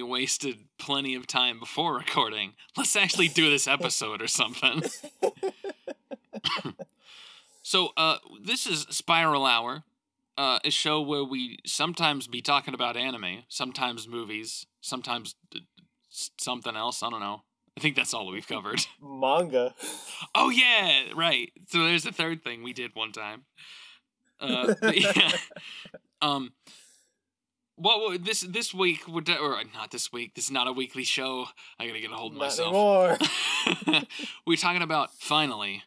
right, now that we've thoroughly wasted plenty of time before recording, let's actually do this episode or something. so, uh, this is Spiral Hour, uh, a show where we sometimes be talking about anime, sometimes movies, sometimes something else. I don't know. I think that's all we've covered. Manga. Oh yeah, right. So there's a third thing we did one time. Uh, yeah. Um. Wa- this this week would or not this week? This is not a weekly show. I gotta get a hold of Not myself. we're talking about finally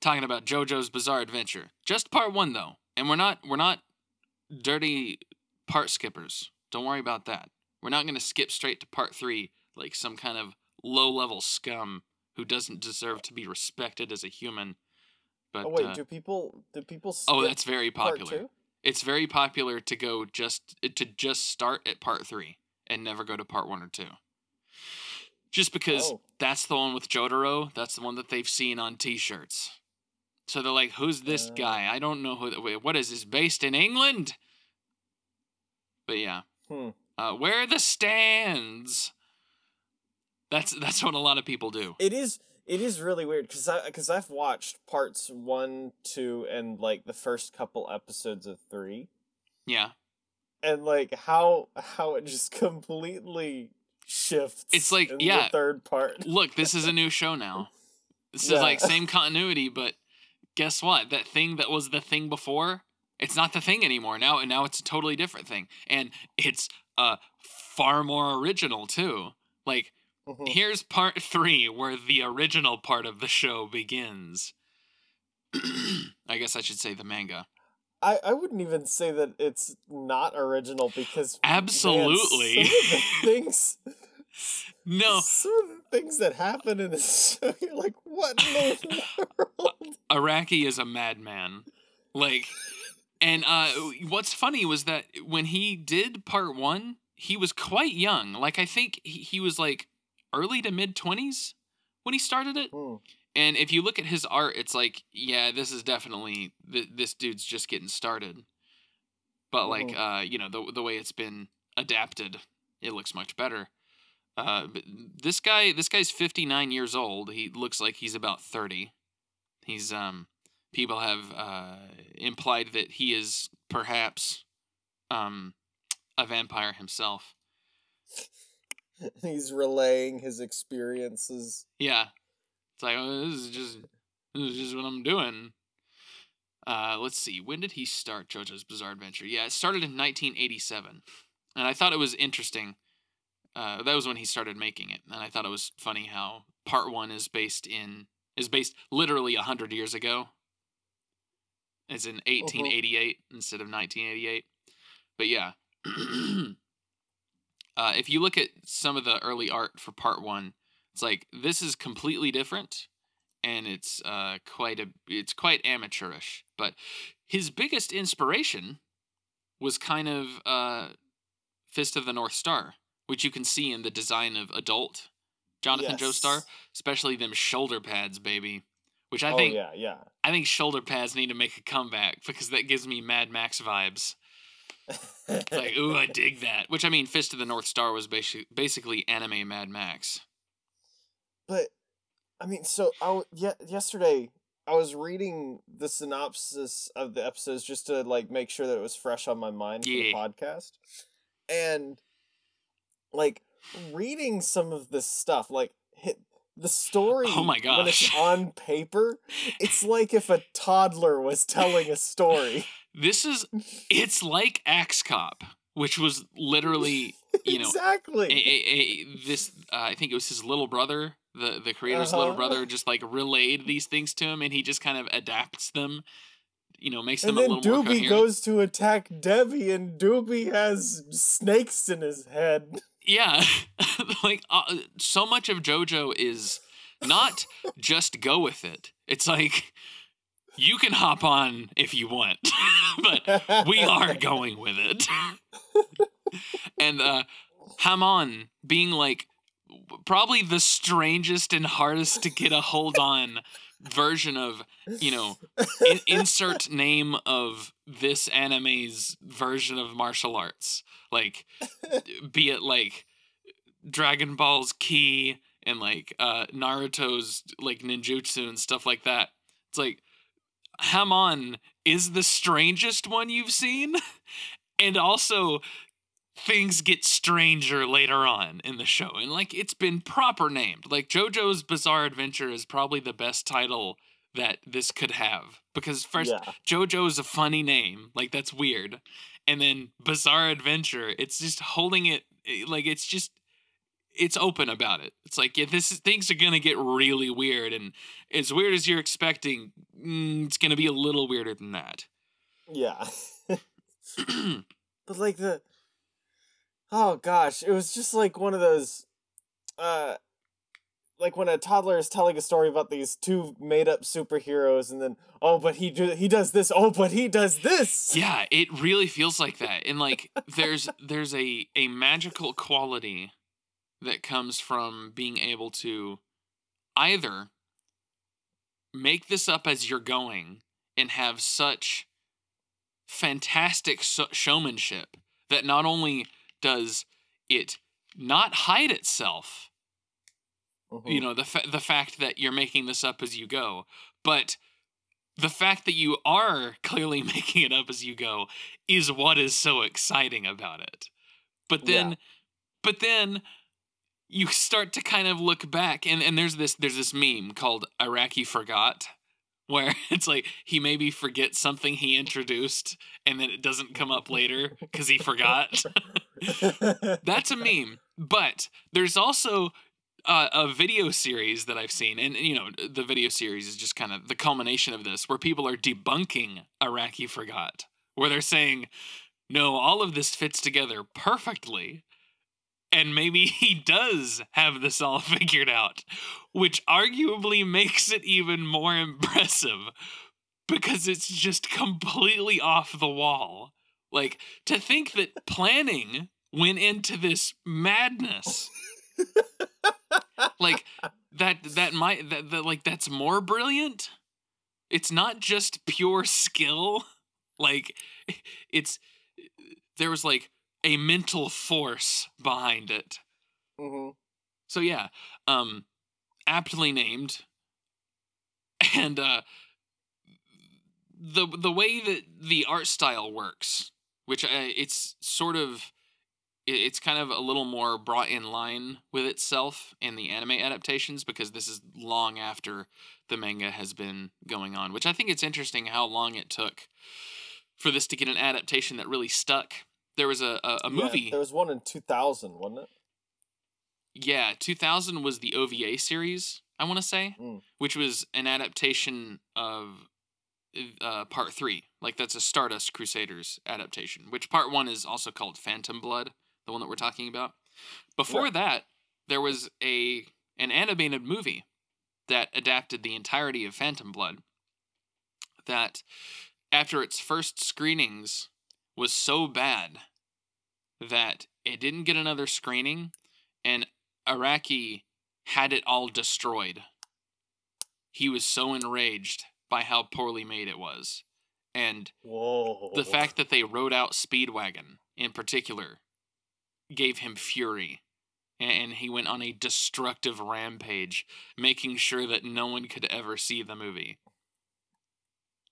talking about JoJo's Bizarre Adventure. Just part one though, and we're not we're not dirty part skippers. Don't worry about that. We're not gonna skip straight to part three like some kind of low level scum who doesn't deserve to be respected as a human. But oh wait, uh, do people do people oh, that's very part popular. It's very popular to go just to just start at part three and never go to part one or two. Just because Oh. that's the one with Jotaro, that's the one that they've seen on T-shirts. So they're like, "Who's this Uh. guy? I don't know who. Wait, what is this? Based in England?" But yeah, Hmm. uh, where are the stands? That's that's what a lot of people do. It is it is really weird because I because I've watched parts one, two, and like the first couple episodes of three, Yeah, and like how how it just completely shifts. It's like, in yeah. the third part. look, this is a new show now. This Yeah. is like same continuity, but guess what? That thing that was the thing before, it's not the thing anymore. Now and now it's a totally different thing. And it's uh far more original too. Like Mhm. here's part 3 where the original part of the show begins. I guess I should say the manga. I I wouldn't even say that it's not original because man, Absolutely. some the things. No, Some of the things that happen in this show, you're like, what in the world? Araki is a madman. Like, and uh, what's funny was that when he did part one, he was quite young. Like, I think he, he was like early to mid 20s when he started it. Hmm. And if you look at his art, it's like, yeah, this is definitely, th- this dude's just getting started. But, like, uh, you know, the, the way it's been adapted, it looks much better. Uh, but this guy, this guy's 59 years old. He looks like he's about 30. He's, um, people have uh, implied that he is perhaps um, a vampire himself. He's relaying his experiences. Yeah, it's like oh, this is just this is just what I'm doing. Uh, let's see, when did he start JoJo's Bizarre Adventure? Yeah, it started in 1987, and I thought it was interesting. Uh, that was when he started making it, and I thought it was funny how part one is based in is based literally hundred years ago. It's in 1888 instead of 1988. But yeah, uh, if you look at some of the early art for part one, it's like this is completely different, and it's uh, quite a it's quite amateurish. But his biggest inspiration was kind of uh, Fist of the North Star, which you can see in the design of adult Jonathan Yes. Joestar, especially them shoulder pads, baby. Which I oh think yeah, yeah. I think shoulder pads need to make a comeback because that gives me Mad Max vibes. Like, ooh, I dig that. Which I mean, Fist of the North Star was basically basically anime Mad Max. but I mean, so I w- ye- yesterday I was reading the synopsis of the episodes just to like make sure that it was fresh on my mind for the podcast, and like reading some of this stuff, like hit the story. Oh my When it's on paper, it's like if a toddler was telling a story. This is, it's like Axe Cop, which was literally, you know, exactly. a, a, a, this, uh, I think it was his little brother, the, the creator's little Uh-huh. brother, just like relayed these things to him and he just kind of adapts them, you know, makes and them a then little more coherent. goes to attack Debbie, and Doobie has snakes in his head. Yeah, like uh, so much of JoJo is not just go with it. It's like you can hop on if you want, but we are going with it. and uh Hamon being like probably the strangest and hardest to get a hold on version of you know in- insert name of this anime's version of martial arts like be it like dragon ball's ki and like uh naruto's like ninjutsu and stuff like that it's like hamon is the strangest one you've seen and also things get stranger later on in the show and like it's been proper named like jojo's bizarre adventure is probably the best title that this could have because first yeah. jojo is a funny name like that's weird and then bizarre adventure it's just holding it eh, like it's just it's open about it. It's like yeah this is, things are gonna get really weird and as weird as you're expecting mm, it's gonna be a little weirder than that. Yeah. but like the Oh gosh, it was just like one of those uh like when a toddler is telling a story about these two made up superheroes and then oh but he do, he does this oh but he does this! Yeah it really feels like that and like there's there's a a magical quality that comes from being able to either make this up as you're going and have such fantastic showmanship that not only does it not hide itself Mhm. you know the fa- the fact that you're making this up as you go but the fact that you are clearly making it up as you go is what is so exciting about it but then Yeah. but then you start to kind of look back and, and there's this there's this meme called Araki forgot where it's like he maybe forgets something he introduced and then it doesn't come up later because he forgot that's a meme. But there's also a video series that I've seen, and you know, the video series is just kind of the culmination of this, where people are debunking Araki Forgot, where they're saying, no, all of this fits together perfectly. And maybe he does have this all figured out, which arguably makes it even more impressive because it's just completely off the wall. Like, to think that planning went into this madness. Like that that might that, that like that's more brilliant? It's not just pure skill? Like it's there was like a mental force behind it. Hmm so yeah um aptly named. And uh the the way that the art style works which uh, it's sort of it's kind of a little more brought in line with itself in the anime adaptations because this is long after the manga has been going on which i think it's interesting how long it took for this to get an adaptation that really stuck there was a, a, a Yeah, movie there was one in 2000 wasn't it yeah 2000 was the ova series i want to say Mm. which was an adaptation of uh, part three like that's a stardust crusaders adaptation which part one is also called phantom blood the one that we're talking about before Right. that there was a an animated movie that adapted the entirety of phantom blood that after its first screenings was so bad that it didn't get another screening and Araki had it all destroyed. He was so enraged by how poorly made it was. And whoa the fact that they wrote out Speedwagon in particular gave him fury. And he went on a destructive rampage, making sure that no one could ever see the movie.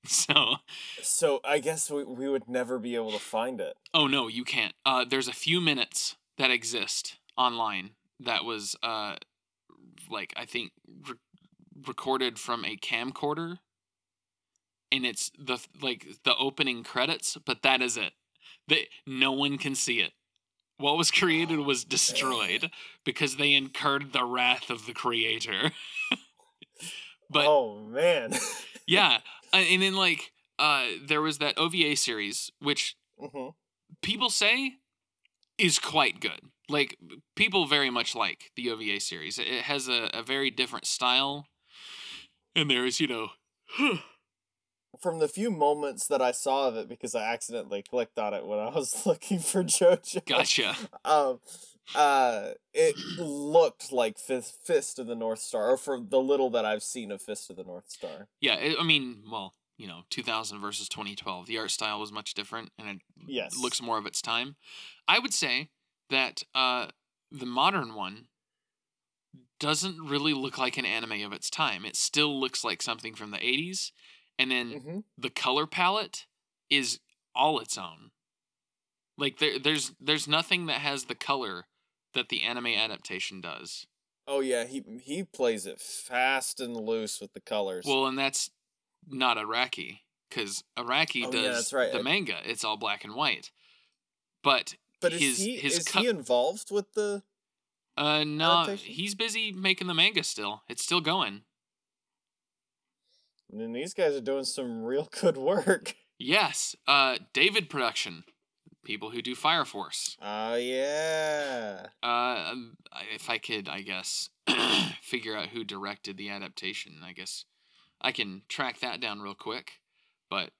So, so i guess we, we would never be able to find it oh no, you can't. Uh, there's a few minutes that exist online that was, uh, like, I think re- recorded from a camcorder. And it's the like the opening credits, but that is it. They, no one can see it. What was created Oh, was destroyed because they incurred the wrath of the creator. but oh man yeah, and then like uh, there was that OVA series, which hmm people say is quite good. Like people very much like the OVA series. It has a, a very different style, and there's you know. from the few moments that I saw of it because I accidentally clicked on it when I was looking for JoJo. Gotcha. Um, uh, it looked like Fist, Fist of the North Star, or for the little that I've seen of Fist of the North Star. Yeah, it, I mean, well, you know, 2000 versus 2012, the art style was much different, and it Yes. looks more of its time. I would say that uh, the modern one doesn't really look like an anime of its time. It still looks like something from the 80s, and then hmm the color palette is all its own. Like there, there's there's nothing that has the color that the anime adaptation does. Oh yeah, he he plays it fast and loose with the colors. Well, and that's not Araki because Araki Oh, does yeah, right. the manga. It's all black and white. But but his is he his is co- he involved with the? uh no, adaptation? he's busy making the manga still. It's still going. And these guys are doing some real good work. Yes, uh David Production, people who do Fire Force. Oh yeah. Uh, if I could, I guess, figure out who directed the adaptation, I guess I can track that down real quick. But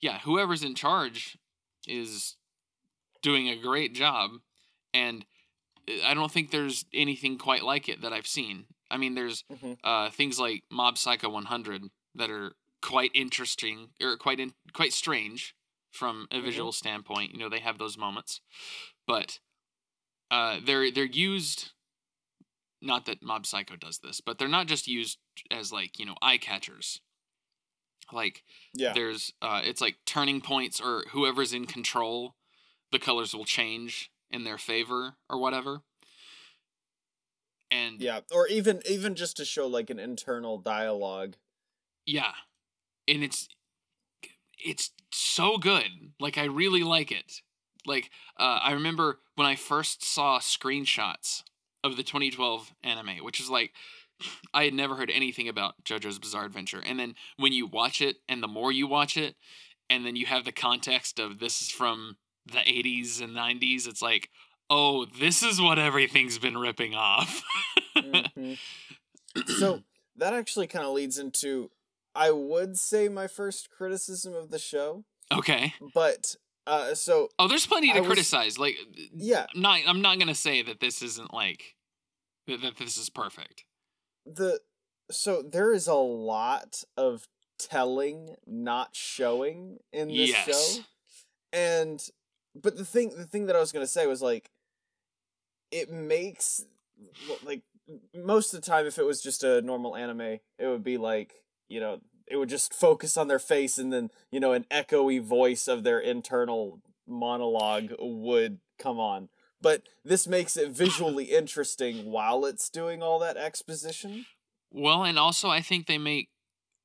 yeah, whoever's in charge is doing a great job, and uh, I don't think there's anything quite like it that I've seen. I mean, there's Mhm. uh, things like Mob Psycho 100 that are quite interesting or quite in, quite strange from a Mhm. visual standpoint. You know, they have those moments, but uh, they're they're used. Not that Mob Psycho does this, but they're not just used as like you know eye catchers. Like Yeah. there's uh, it's like turning points or whoever's in control, the colors will change in their favor or whatever. And Yeah. Or even even just to show like an internal dialogue. Yeah. And it's it's so good. Like I really like it. Like uh, I remember when I first saw screenshots of the 2012 anime, which is like I had never heard anything about JoJo's Bizarre Adventure. And then when you watch it and the more you watch it and then you have the context of this is from the 80s and 90s, it's like, "Oh, this is what everything's been ripping off." Mhm. so that actually kind of leads into I would say my first criticism of the show, okay. but uh so Oh, there's plenty to was- criticize. Like yeah, I'm not I'm not gonna say that this isn't like that, that this is perfect. the so there is a lot of telling not showing in this Yes. show and but the thing the thing that i was going to say was like it makes like most of the time if it was just a normal anime it would be like you know it would just focus on their face and then you know an echoey voice of their internal monologue would come on. But this makes it visually interesting while it's doing all that exposition. Well, and also I think they make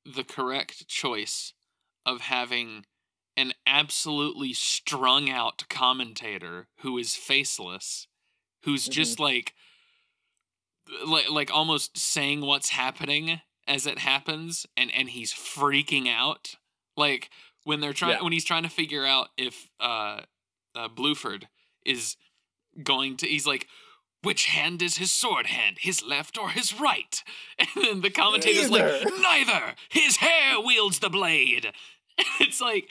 the correct choice of having an absolutely strung out commentator who is faceless, who's mm-hmm. just like like like almost saying what's happening as it happens and and he's freaking out like when they're trying Yeah. when he's trying to figure out if uh, uh Bluford is going to he's like which hand is his sword hand his left or his right? And then the commentator's like Neither. neither! His hair wields the blade! It's like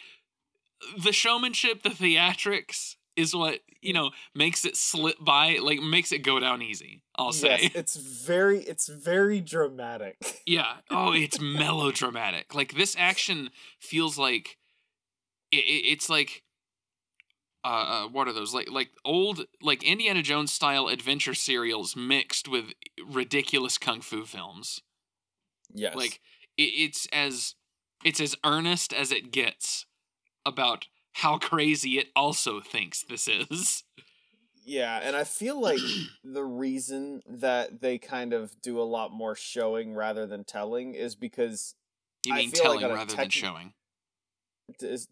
the showmanship the theatrics is what you know makes it slip by like makes it go down easy i'll say it's very it's very dramatic. yeah. Oh, it's melodramatic. Like this action feels like it, it, it's like uh, uh what are those like like old like Indiana Jones style adventure serials mixed with ridiculous kung fu films. Yes. Like it, it's as it's as earnest as it gets about how crazy it also thinks this is. Yeah, and I feel like the reason that they kind of do a lot more showing rather than telling is because You I mean feel like telling a rather than showing. is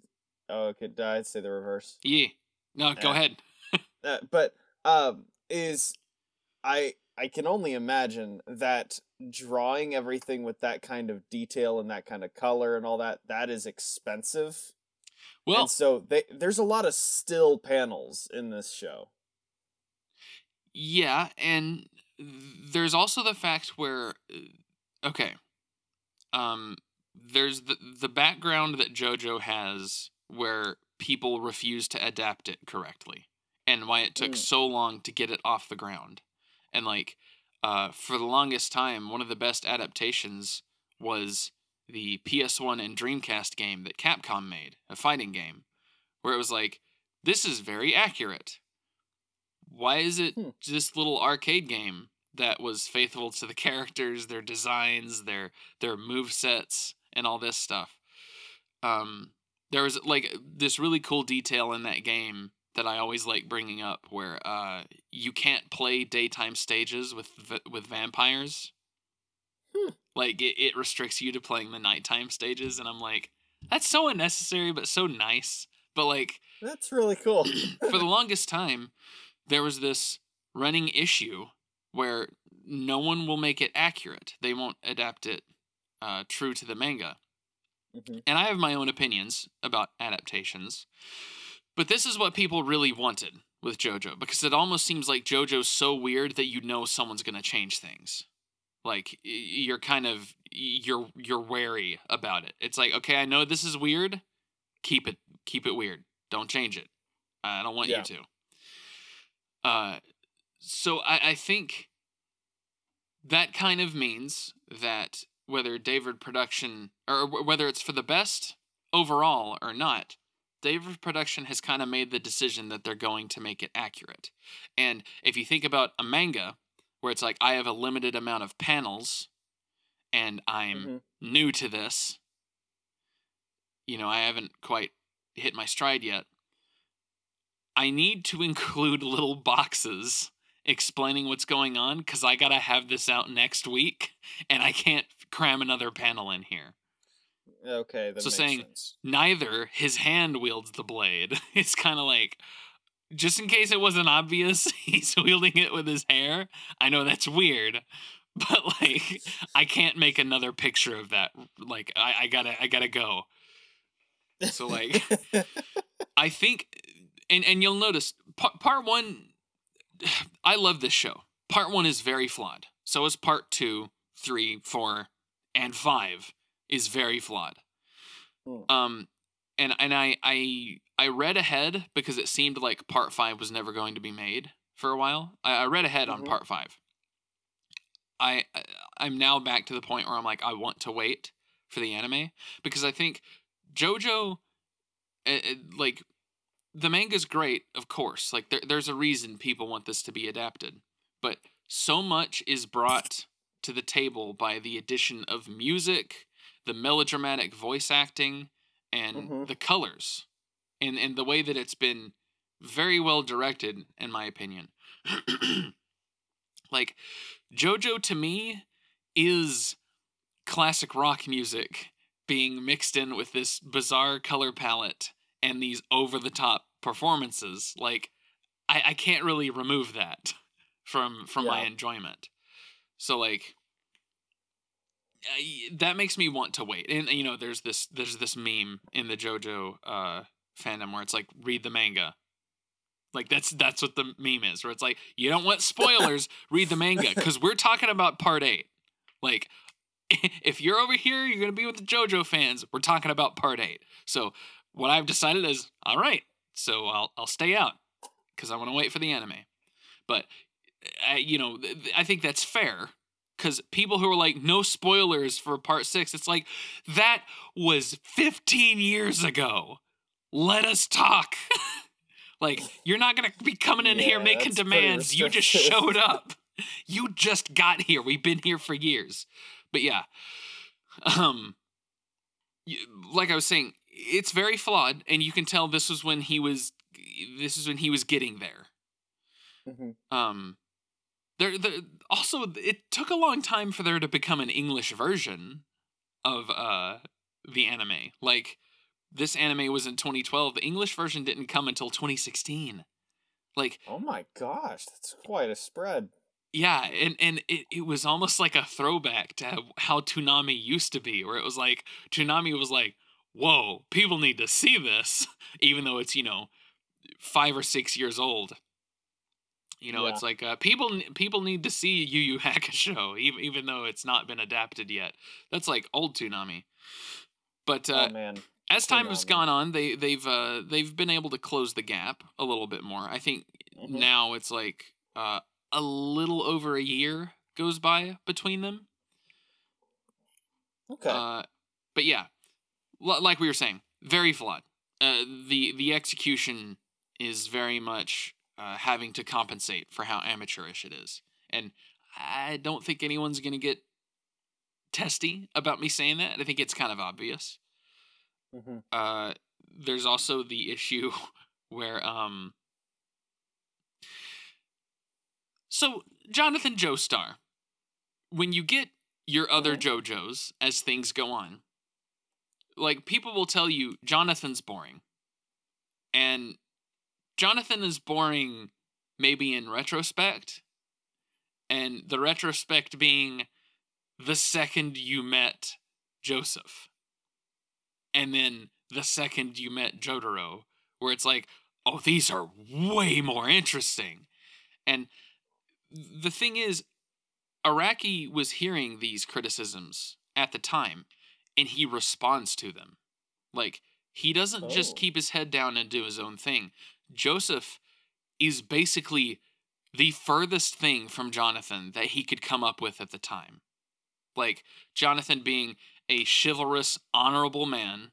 oh, okay, did I say the reverse? Yeah. No, go Eh. ahead. Uh, but um is I I can only imagine that drawing everything with that kind of detail and that kind of color and all that that is expensive. Well, and so they, there's a lot of still panels in this show. Yeah, and there's also the fact where uh, okay. Um there's the the background that JoJo has where people refuse to adapt it correctly. And and why it took Mm. so long to get it off the ground. And like uh, for the longest time, one of the best adaptations was the PS1 and Dreamcast game that Capcom made, a fighting game, where it was like, this is very accurate. Why is it Hmm. this little arcade game that was faithful to the characters, their designs, their their move sets, and all this stuff? Um, there was like this really cool detail in that game that I always like bringing up, where uh, you can't play daytime stages with with vampires. Hmm. Like it, it restricts you to playing the nighttime stages, and I'm like, that's so unnecessary, but so nice. But like That's really cool. for the longest time, there was this running issue where no one will make it accurate. They won't adapt it uh, true to the manga. Mhm. And I have my own opinions about adaptations. But this is what people really wanted with JoJo because it almost seems like JoJo's so weird that you know someone's going to change things. Like you're kind of you're you're wary about it. It's like, okay, I know this is weird. Keep it keep it weird. Don't change it. I don't want Yeah. you to. Uh so I, I think that kind of means that whether David Production or whether it's for the best overall or not, David Production has kind of made the decision that they're going to make it accurate. And if you think about a manga where it's like I have a limited amount of panels and I'm Mhm. new to this, you know, I haven't quite hit my stride yet. I need to include little boxes explaining what's going on because I gotta have this out next week and I can't cram another panel in here. Okay, So saying- sense. Neither his hand wields the blade. It's kind of like, just in case it wasn't obvious, he's wielding it with his hair. I know that's weird, but like, I can't make another picture of that. Like, I, I gotta, I gotta go. So like, I think, and and you'll notice part, part one. I love this show. Part one is very flawed. So is part two, three, four, and five is very flawed. Hmm. Um, and and I I I read ahead because it seemed like part five was never going to be made for a while. I, I read ahead on Mhm. part five. I I'm now back to the point where I'm like I want to wait for the anime because I think JoJo, uh, uh, like the manga's great, of course. Like there, there's a reason people want this to be adapted, but so much is brought to the table by the addition of music, the melodramatic voice acting, and Mhm. the colors, and and the way that it's been very well directed, in my opinion. like JoJo to me is classic rock music being mixed in with this bizarre color palette and these over the top performances. Like I, I can't really remove that from from my enjoyment. So like I, that makes me want to wait. And you know, there's this there's this meme in the JoJo uh fandom where it's like read the manga. Like that's that's what the meme is, where it's like you don't want spoilers, read the manga because we're talking about part eight. Like if you're over here, you're gonna be with the JoJo fans. We're talking about part eight. So what I've decided is, all right, so I'll I'll stay out because I want to wait for the anime. But I, you know, I think that's fair because people who are like no spoilers for part six, it's like that was 15 years ago. Let us talk. like you're not gonna be coming in here making demands. You just showed up. You just got here. We've been here for years. But yeah, um, like I was saying, it's very flawed, and you can tell this was when he was. This is when he was getting there. Mhm. Um, there, there also it took a long time for there to become an English version of uh the anime. Like this anime was in 2012. The English version didn't come until 2016. Like Oh my gosh, that's quite a spread. yeah, and and it, it was almost like a throwback to how Toonami used to be, where it was like Toonami was like, "Whoa, people need to see this," even though it's you know five or six years old. You know, Yeah. it's like uh, people people need to see Yu Yu Hakusho, even even though it's not been adapted yet. That's like old Toonami. But uh, oh man. as time has gone on, they they've uh, they've been able to close the gap a little bit more. I think Mhm. now it's like uh, a little over a year goes by between them. Okay. Uh, but yeah, like we were saying, very flawed. Uh, the the execution is very much uh, having to compensate for how amateurish it is, and I don't think anyone's gonna get testy about me saying that. I think it's kind of obvious. Mhm. Uh, there's also the issue where um. So Jonathan Joestar, when you get your other Mhm. JoJos as things go on, like people will tell you Jonathan's boring, and Jonathan is boring maybe in retrospect, and the retrospect being the second you met Joseph, and then the second you met Jotaro, where it's like, oh, these are way more interesting. And the thing is, Araki was hearing these criticisms at the time, and he responds to them. Like, he doesn't just Oh. keep his head down and do his own thing. Joseph is basically the furthest thing from Jonathan that he could come up with at the time. Like, Jonathan being a chivalrous, honorable man,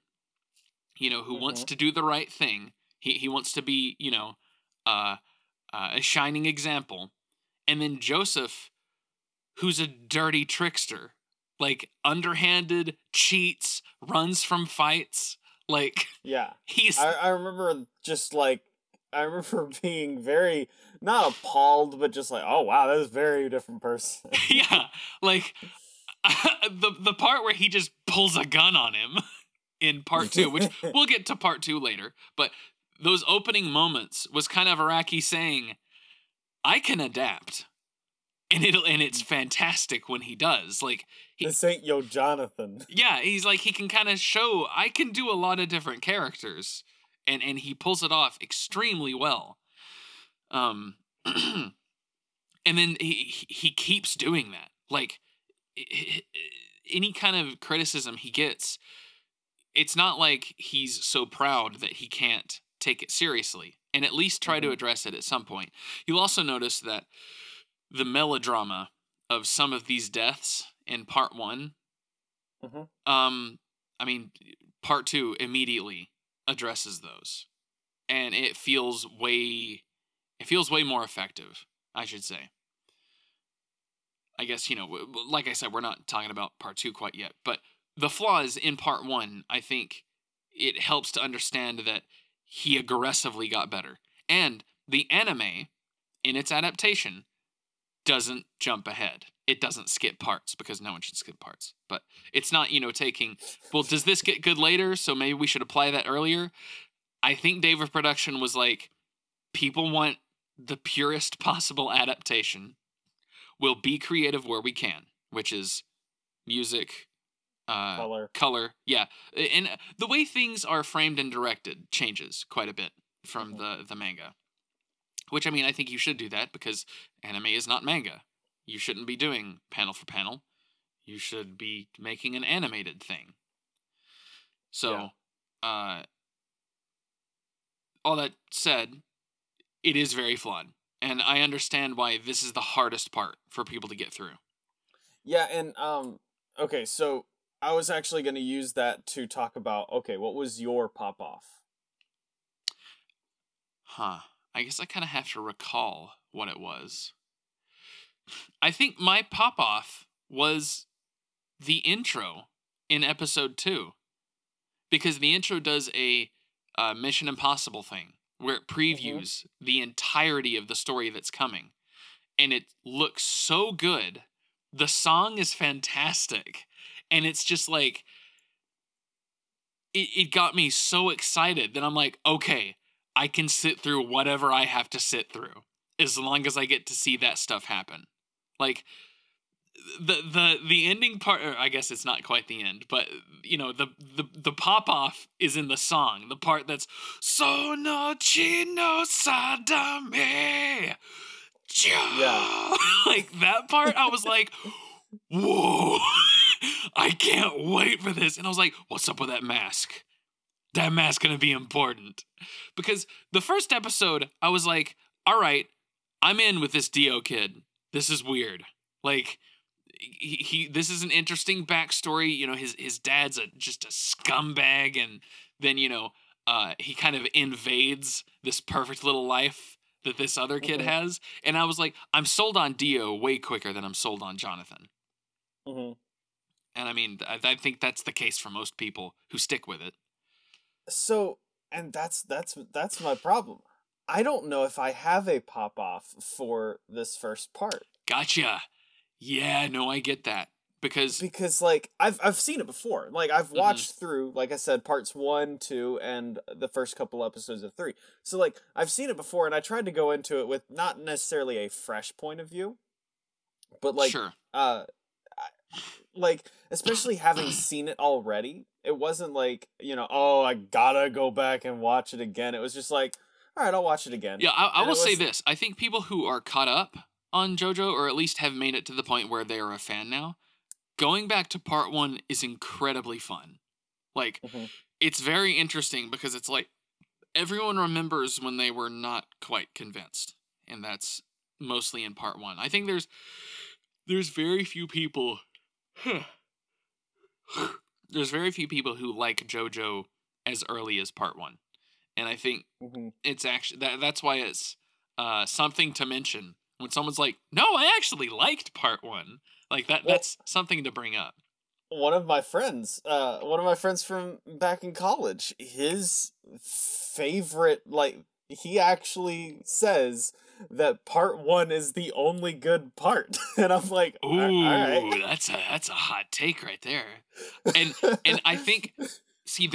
you know, who wants Mhm. to do the right thing. He, he wants to be, you know, uh, uh, a shining example. And then Joseph, who's a dirty trickster, like underhanded, cheats, runs from fights. Like, yeah. he's. I, I remember just like I remember being very not appalled, but just like, oh wow, that is a very different person. yeah, like the the part where he just pulls a gun on him in part two, which we'll get to part two later. But those opening moments was kind of Araki saying, "I can adapt," and it'll and it's fantastic when he does. Like, he, this ain't yo Jonathan. yeah, he's like he can kind of show I can do a lot of different characters, and and he pulls it off extremely well. Um, and then he he- keeps doing that. Like any kind of criticism he gets, it's not like he's so proud that he can't take it seriously, and at least try to Mhm. address it at some point. You'll also notice that the melodrama of some of these deaths in part one. Mhm. um i mean part two immediately addresses those. And it feels way it feels way more effective i should say. I guess you know like i said we're not talking about part two quite yet but the flaws in part one i think it helps to understand that he aggressively got better. And the anime in its adaptation doesn't jump ahead. It doesn't skip parts because no one should skip parts. But it's not you know taking well does this get good later? So maybe we should apply that earlier. I think david production was like people want the purest possible adaptation. We'll be creative where we can which is music uh Color. color. Yeah. And the way things are framed and directed changes quite a bit from Mhm. the the manga which i mean i think you should do that because anime is not manga. You shouldn't be doing panel for panel. You should be making an animated thing. So uh all that said it is very flawed. And i understand why this is the hardest part for people to get through. Yeah, and um okay, so I was actually gonna use that to talk about okay, what was your pop off? Huh. I guess I kind of have to recall what it was. I think my pop off was the intro in episode two. Because the intro does a uh, Mission Impossible thing where it previews the entirety of the story that's coming. And it looks so good. The song is fantastic. And it's just like, it, it got me so excited that I'm like, okay, I can sit through whatever I have to sit through as long as I get to see that stuff happen. Like the the the ending part or I guess it's not quite the end, but you know, the the the pop off is in the song. The part that's sono chi no sadame. Yeah. like that part I was like, "Whoa. I can't wait for this." And I was like, "What's up with that mask?" That mask going to be important because the first episode, I was like, all right, I'm in with this Dio kid. This is weird. Like he, he this is an interesting backstory. You know, his his dad's a just a scumbag, and then you know, uh, he kind of invades this perfect little life that this other kid Mhm. has. And I was like, I'm sold on Dio way quicker than I'm sold on Jonathan. hmm And I mean, I, I think that's the case for most people who stick with it. So, and that's that's that's my problem. I don't know if I have a pop off for this first part Gotcha. Yeah, no, I get that because because like I've I've seen it before. Like I've Mhm. watched through, like I said, parts one, two, and the first couple episodes of three. So like I've seen it before, and I tried to go into it with not necessarily a fresh point of view, but like sure, uh I- like especially having seen it already it wasn't like you know oh i gotta go back and watch it again it was just like all right i'll watch it again yeah, I, I will it say this: I think people who are caught up on JoJo, or at least have made it to the point where they are a fan now, going back to part one is incredibly fun. Like, Mhm. it's very interesting because it's like everyone remembers when they were not quite convinced, and that's mostly in part one. I think there's there's very few people. There's very few people who like JoJo as early as part one, and I think Mhm. it's actually that that's why it's uh something to mention when someone's like, "No, I actually liked part 1." Like that Well- that's something to bring up. one of my friends uh one of my friends from back in college his favorite like he actually says that part one is the only good part and i'm like Ooh, "All- all right that's a that's a hot take right there. And and I think see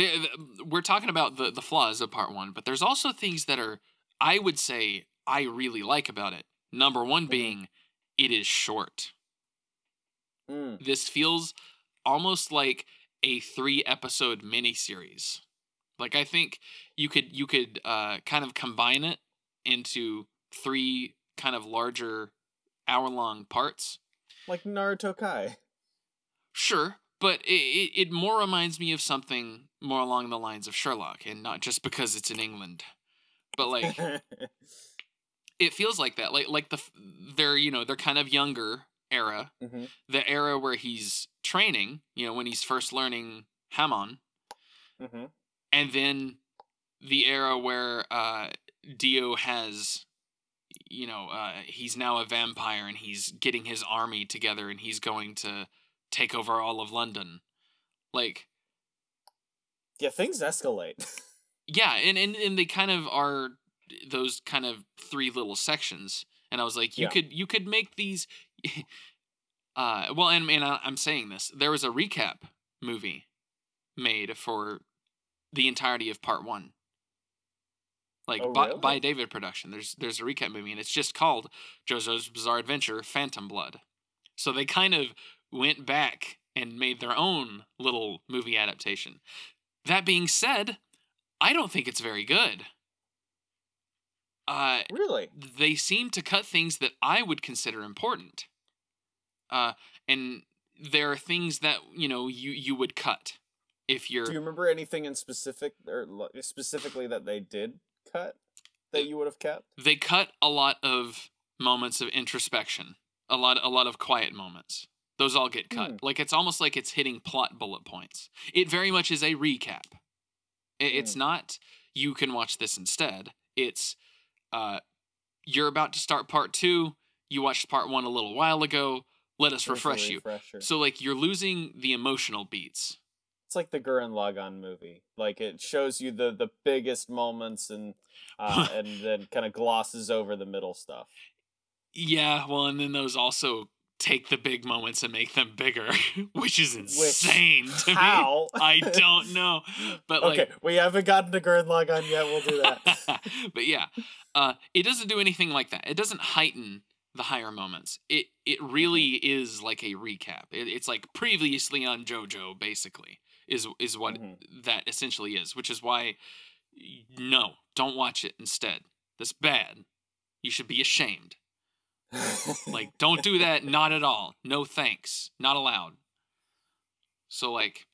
we're talking about the the flaws of part 1, but there's also things that are I would say I really like about it. Number 1 Mhm. being it is short. Mm, this feels almost like a three episode miniseries. Like I think you could you could uh, kind of combine it into three kind of larger hour long parts. like naruto kai Sure, but it, it more reminds me of something more along the lines of Sherlock, and not just because it's in England, but like it feels like that. Like like the they're you know they're kind of younger era Mhm. the era where he's training, you know, when he's first learning Hamon, Mhm. and then the era where uh, Dio has, you know, uh, he's now a vampire and he's getting his army together and he's going to take over all of London. Like, yeah things escalate yeah, and, and, and they kind of are those kind of three little sections. And I was like, you Yeah. could you could make these uh well and, and I, I'm saying this. There was a recap movie made for the entirety of part one. Like Oh, by, really? by David production. There's there's a recap movie and it's just called JoJo's Bizarre Adventure Phantom Blood. So they kind of went back and made their own little movie adaptation. That being said, I don't think it's very good. Uh, really they seem to cut things that I would consider important. Uh, and there are things that you know you you would cut if you're Do you remember anything in specific or specifically that they did cut that you would have kept? they cut a lot of moments of introspection, a lot a lot of quiet moments. Those all get cut. Hmm. Like it's almost like it's hitting plot bullet points. It very much is a recap. It's Hmm. not you can watch this instead. It's uh you're about to start part 2, you watched part 1 a little while ago, let us refresh you. So like you're losing the emotional beats. It's like the Gurren Lagann movie. Like it shows you the the biggest moments and uh, and then kind of glosses over the middle stuff. Yeah, well, and then those also take the big moments and make them bigger, which is insane to me. How? I don't know, but like, okay, we haven't gotten to Gurren Lagann yet. We'll do that. but yeah, uh, it doesn't do anything like that. It doesn't heighten the higher moments. It it really is like a recap. It, it's like previously on JoJo, basically, is is what Mhm. that essentially is. Which is why, no, don't watch it instead. That's bad. You should be ashamed. Like, don't do that. Not at all. No thanks. Not allowed. So like,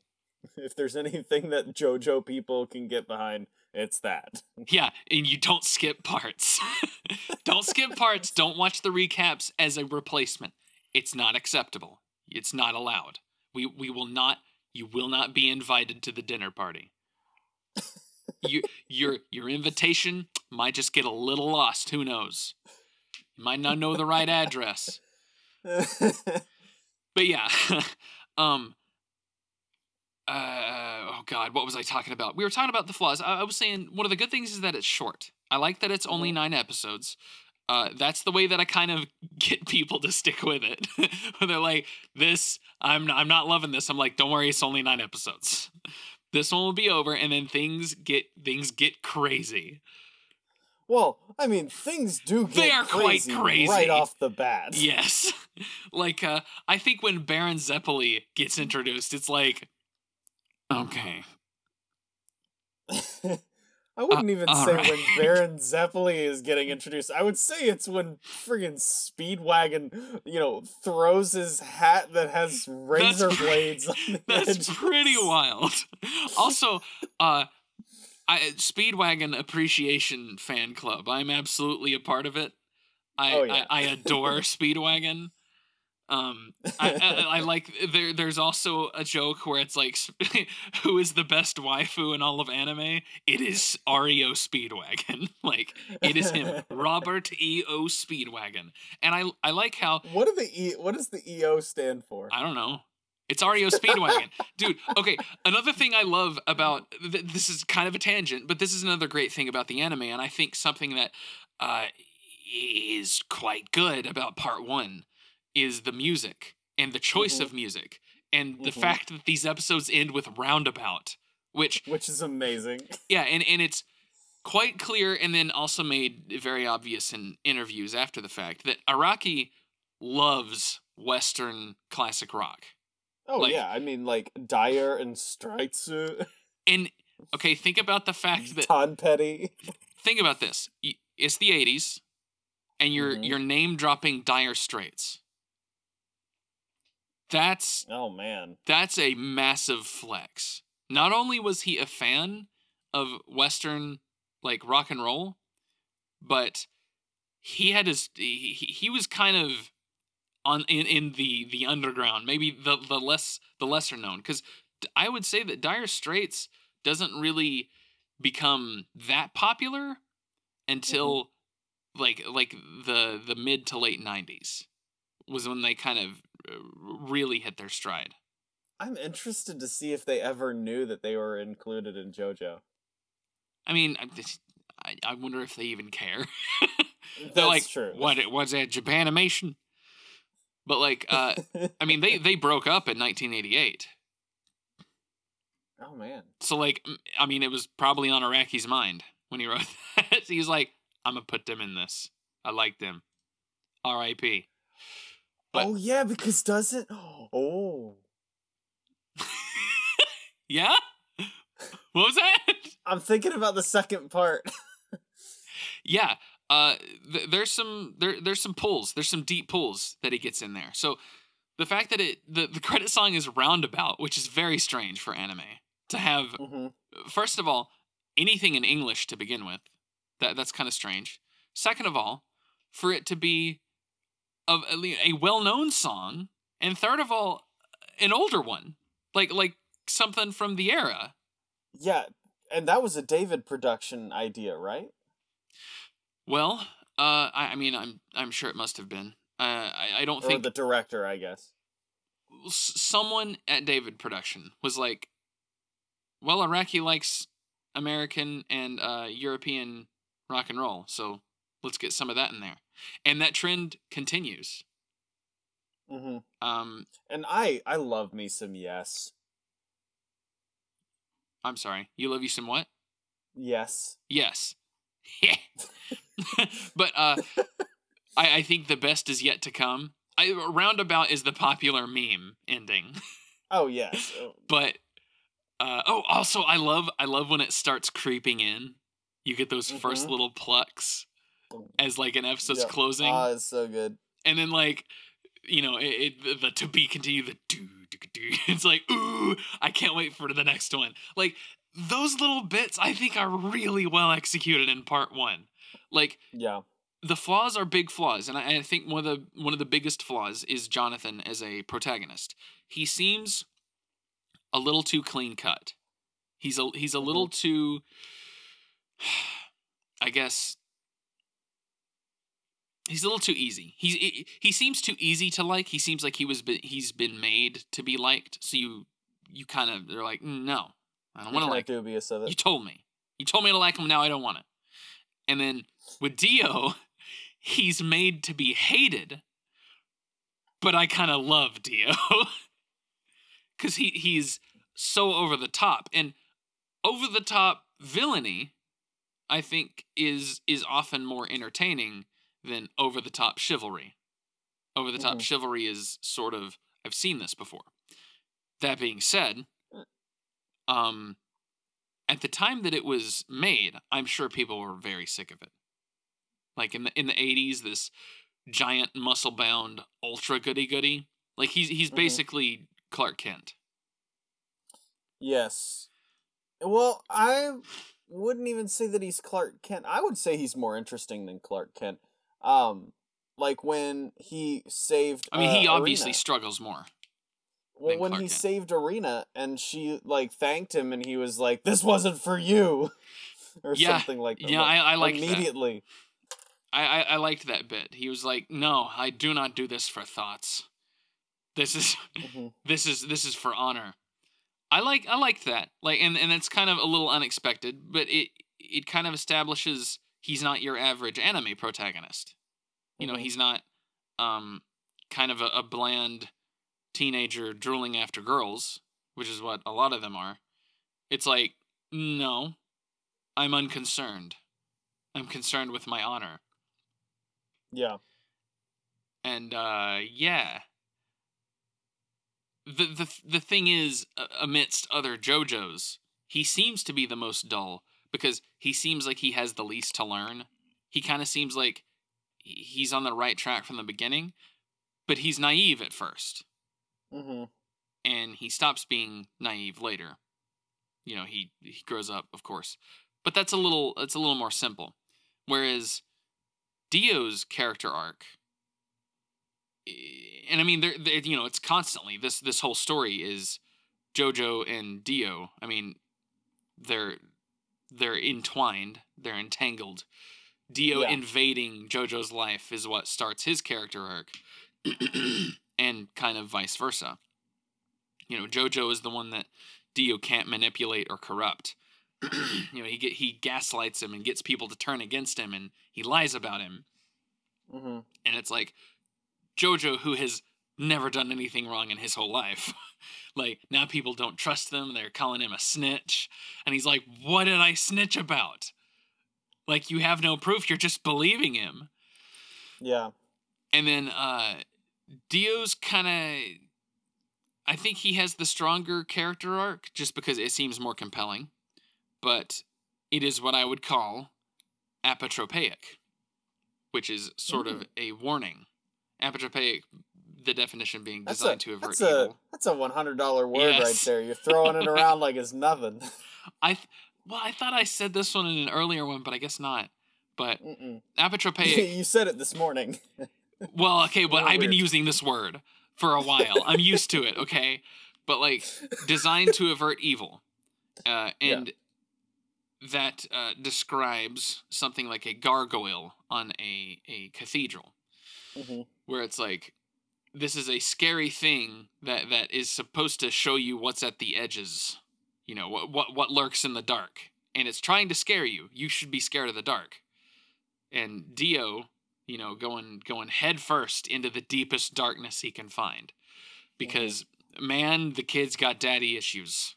if there's anything that JoJo people can get behind, it's that. Yeah, and you don't skip parts. don't skip parts. Don't watch the recaps as a replacement. It's not acceptable. It's not allowed. We we will not. You will not be invited to the dinner party. you your your invitation might just get a little lost. Who knows? You might not know the right address. But yeah, um, uh, oh god, what was I talking about? We were talking about the flaws. I, I was saying one of the good things is that it's short. I like that it's only nine episodes. Uh, that's the way that I kind of get people to stick with it. When they're like, "This, I'm I'm not loving this." I'm like, "Don't worry, it's only nine episodes. This one will be over, and then things get things get crazy." well, I mean, things do get They are quite crazy crazy. right off the bat. Yes, like uh, I think when Baron Zeppeli gets introduced, it's like, okay, I wouldn't even say right. when Baron Zeppeli is getting introduced. I would say it's when friggin' Speedwagon, you know, throws his hat that has razor pre- blades on the That's edges. pretty wild. Also, uh I Speedwagon Appreciation Fan Club. I'm absolutely a part of it. I Oh, yeah. I, I adore Speedwagon. Um, I, I, I like there. There's also a joke where it's like, who is the best waifu in all of anime? It is Ario Speedwagon. like it is him, Robert E O Speedwagon. And I I like how What do the e? What does the EO stand for? I don't know. It's REO Speedwagon. Dude, okay, another thing I love about th- this is kind of a tangent, but this is another great thing about the anime, and I think something that uh, is quite good about part one is the music and the choice Mhm. of music and the Mhm. fact that these episodes end with roundabout, which Which is amazing. yeah, and and it's quite clear, and then also made very obvious in interviews after the fact that Araki loves Western classic rock. Oh Like- yeah, I mean like Dyer and Streitsu, And okay, think about the fact that Tom Petty. think about this. It's the '80s, and you're Mhm. you're name dropping Dire Straits. That's Oh man. that's a massive flex. Not only was he a fan of Western like rock and roll, but he had his he, he was kind of on in, in the the underground, maybe the the less the lesser known cuz I would say that Dire Straits doesn't really become that popular mm-hmm. until like like the the mid to late 90s was when they kind of really hit their stride. I'm interested to see if they ever knew that they were included in JoJo. I mean, I- I, wonder if they even care. That's like, true. what it was that Japanimation? But like, uh, I mean, they they broke up in 1988. oh man. So like, I mean, it was probably on Araki's mind when he wrote that. He's like, I'm gonna put them in this. I like them. R.I.P. But- oh yeah, because doesn't Oh, Yeah. What was that? I'm thinking about the second part. yeah uh th- there's some there there's some pulls there's some deep pulls that he gets in there so the fact that it the, the credit song is roundabout which is very strange for anime to have hmm first of all anything in english to begin with that that's kind of strange second of all for it to be of a, a well-known song and third of all an older one like like something from the era Yeah, and that was a David production idea, right? well uh i, I mean i'm i'm sure it must have been uh, I, I don't Or think the director, I guess. someone at David Production was like, "Well, Araki likes American and uh, European rock and roll, so let's get some of that in there." And that trend continues. hmm Um, And I, I love me some yes, I'm sorry, you love you some what? yes. Yes, yeah. but uh, I I think the best is yet to come. I roundabout is the popular meme ending. Oh yes. Oh, but uh, oh also i love i love when it starts creeping in you get those 1st Mhm. little plucks as like an episode's closing Ah, it's so good. and then like you know it, it the, the to be continued the do do do it's like ooh i can't wait for the next one like those little bits I think are really well executed in part one. Like Yeah. the flaws are big flaws, and I, I think one of the one of the biggest flaws is Jonathan as a protagonist. He seems a little too clean cut. He's a he's a little too, I guess. He's a little too easy. He's he, he seems too easy to like. He seems like he was he's been made to be liked. So you you kind of they're like "Mm, no, I don't want to like. dubious of it. You told me. You told me to like him. Now I don't want it. And then with Dio, he's made to be hated, but I kind of love Dio because he he's so over the top and over the top villainy. I think is is often more entertaining than over the top chivalry. Over the top Mhm. chivalry is sort of I've seen this before. That being said, um, at the time that it was made, I'm sure people were very sick of it. Like in the in the 80s, this giant muscle bound ultra goody goody. Like he's he's Mhm. basically Clark Kent. Yes. Well, I wouldn't even say that he's Clark Kent. I would say he's more interesting than Clark Kent. Um, like when he saved. I mean, he uh, obviously Erina. struggles more. Well, when Clark he Kent. saved Erina and she like thanked him and he was like, "This wasn't for you," or Yeah, something like that. yeah, I- I liked that. immediately. I, I I liked that bit. He was like, "No, I do not do this for thoughts. This is Mhm. this is this is for honor." I like I liked that. Like and and it's kind of a little unexpected, but it it kind of establishes he's not your average anime protagonist. You know, Mhm. he's not um kind of a, a bland teenager drooling after girls, which is what a lot of them are. It's like, no, I'm unconcerned. I'm concerned with my honor. Yeah. and uh yeah the the the thing is amidst other jojos he seems to be the most dull because he seems like he has the least to learn. He kind of seems like he's on the right track from the beginning but he's naive at first. Mm-hmm. and he stops being naive later. You know he he grows up of course. But that's a little it's a little more simple. Whereas dio's character arc eh, and i mean they're you know it's constantly this this whole story is jojo and dio. I mean they're they're entwined they're entangled dio Yeah. invading jojo's life is what starts his character arc and kind of vice versa you know jojo is the one that dio can't manipulate or corrupt you know he get he gaslights him and gets people to turn against him and he lies about him Mm-hmm. and it's like jojo who has never done anything wrong in his whole life like now people don't trust them they're calling him a snitch and he's like what did i snitch about like you have no proof you're just believing him Yeah. and then uh Dio's kind of I think he has the stronger character arc just because it seems more compelling. But it is what I would call apotropaic, which is sort of a warning. Apotropaic the definition being designed a to avert that's a evil. that's a one hundred dollar word right there. You're throwing it around like it's nothing. I th- well, I thought I said this one in an earlier one, but I guess not. But Mm-mm. apotropaic you said it this morning. Well, okay, but I've been using this word for a while. I'm used to it, okay? But like designed to avert evil. Uh Yeah. and that uh, describes something like a gargoyle on a a cathedral hmm where it's like this is a scary thing that that is supposed to show you what's at the edges. You know, what what what lurks in the dark. And it's trying to scare you. You should be scared of the dark. And Dio, you know, going going head first into the deepest darkness he can find. Because man, the kid's got daddy issues.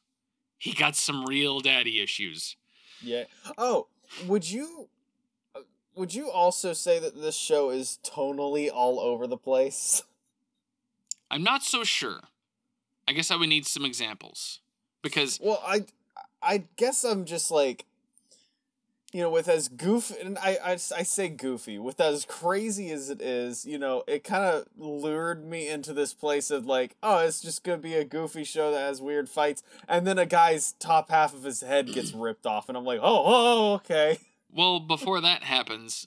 He got some real daddy issues. Yeah. Oh, would you would you also say that this show is tonally all over the place? I'm not so sure. I guess I would need some examples. Because Well, I I guess I'm just like you know, with as goofy, and I, I, I say goofy, with as crazy as it is, you know, it kind of lured me into this place of like, oh, it's just gonna be a goofy show that has weird fights, and then a guy's top half of his head gets ripped off, and I'm like, oh, oh, okay. Well, before that happens,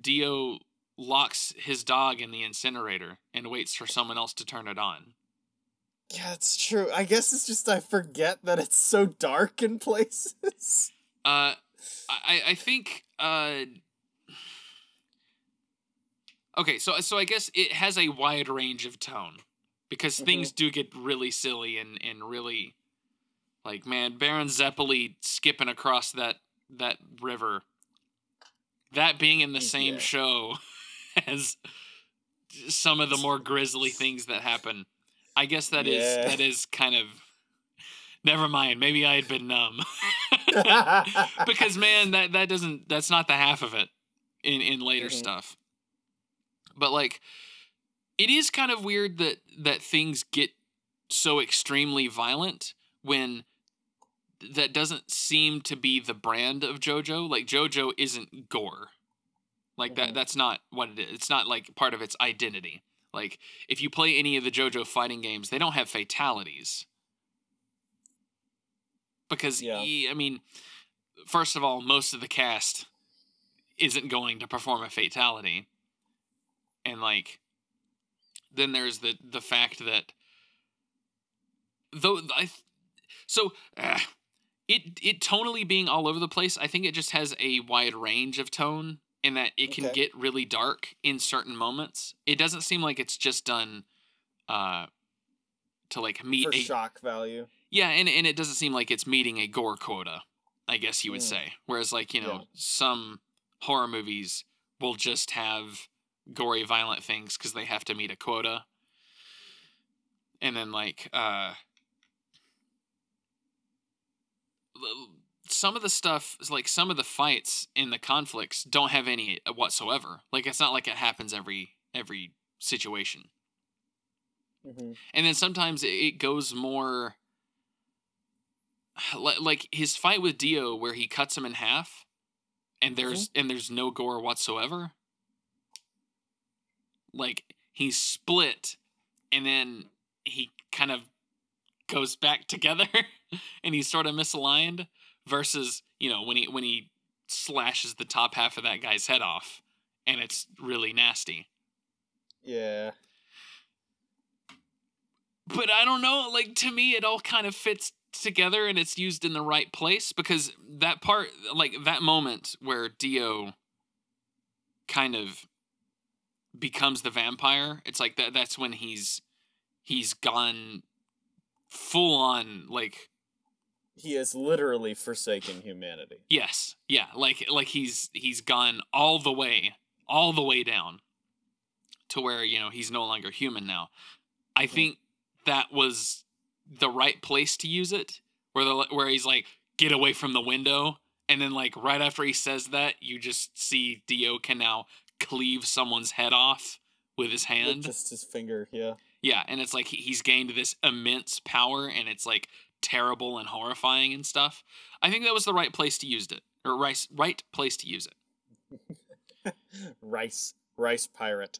Dio locks his dog in the incinerator and waits for someone else to turn it on. Yeah, it's true. I guess it's just I forget that it's so dark in places. Uh, I I think uh. Okay, so so I guess it has a wide range of tone because Mhm. things do get really silly and and really like man Baron Zeppeli skipping across that that river that being in the same Yeah. show as some of the more grisly things that happen. I guess that is Yeah. that is kind of never mind. Maybe I had been numb. because man, that that doesn't that's not the half of it in in later Mhm. stuff. But like it is kind of weird that that things get so extremely violent when that doesn't seem to be the brand of JoJo. Like JoJo isn't gore. Like that Mhm. that's not what it is. It's not like part of its identity. Like if you play any of the JoJo fighting games, they don't have fatalities. Because Yeah. e- I mean, first of all, most of the cast isn't going to perform a fatality. And like then there's the the fact that though I so uh, it it tonally being all over the place, I think it just has a wide range of tone in that it can Okay. get really dark in certain moments. It doesn't seem like it's just done uh to like meet For a shock value. yeah, and and it doesn't seem like it's meeting a gore quota, I guess you would Mm. say. Whereas like, you know, Yeah. some horror movies will just have gory violent things cuz they have to meet a quota. And then like uh some of the stuff like some of the fights in the conflicts don't have any whatsoever. Like it's not like it happens every every situation. Hmm and then sometimes it- goes more li- like his fight with Dio where he cuts him in half and there's and there's no gore whatsoever. Like he's split and then he kind of goes back together and he's sort of misaligned versus you know when he when he slashes the top half of that guy's head off and it's really nasty Yeah. but I don't know. Like to me, it all kind of fits together and it's used in the right place because that part, like that moment where Dio kind of becomes the vampire. It's like that. That's when he's he's gone full on like He has literally forsaken humanity. yes, yeah, like like he's he's gone all the way, all the way down to where you know he's no longer human now. I hmm. think that was the right place to use it, where the where he's like get away from the window, and then like right after he says that, you just see Dio can now cleave someone's head off with his hand. just his finger, yeah. Yeah, and it's like he's gained this immense power, and it's like terrible and horrifying and stuff. I think that was the right place to use it, or right right place to use it. Rice. Rice pirate.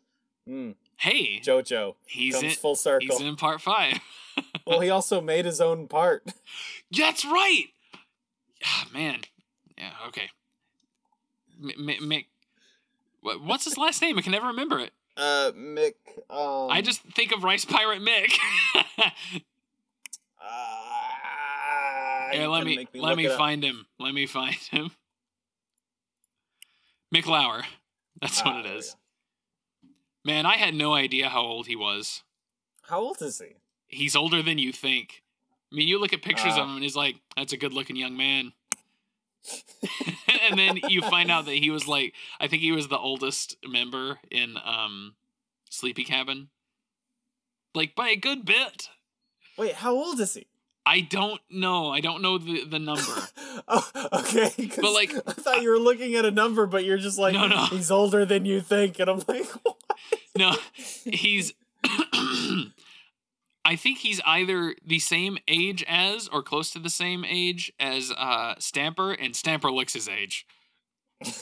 Mm. Hey, Jojo. he's comes in full circle. he's in part five. well, he also made his own part. That's right. Ah, man. Yeah. Okay. Mick. What's his last name? I can never remember it. Uh, Mick. Um, I just think of Rice Pirate Mick. Uh, You let can me, let me it up. find him. Let me find him. Mick Lauer. That's what Ah, it there we is. Man, I had no idea how old he was. How old is he? He's older than you think. I mean, you look at pictures Ah. of him and he's like, that's a good looking young man. and then you find out that he was like, I think he was the oldest member in um, Sleepy Cabin. Like by a good bit. Wait, how old is he? I don't know. I don't know the, the number. oh, okay. But, like, I thought you were looking at a number, but you're just like, No, no. he's older than you think, and I'm like, what? No, he's. I think he's either the same age as or close to the same age as uh, Stamper, and Stamper looks his age.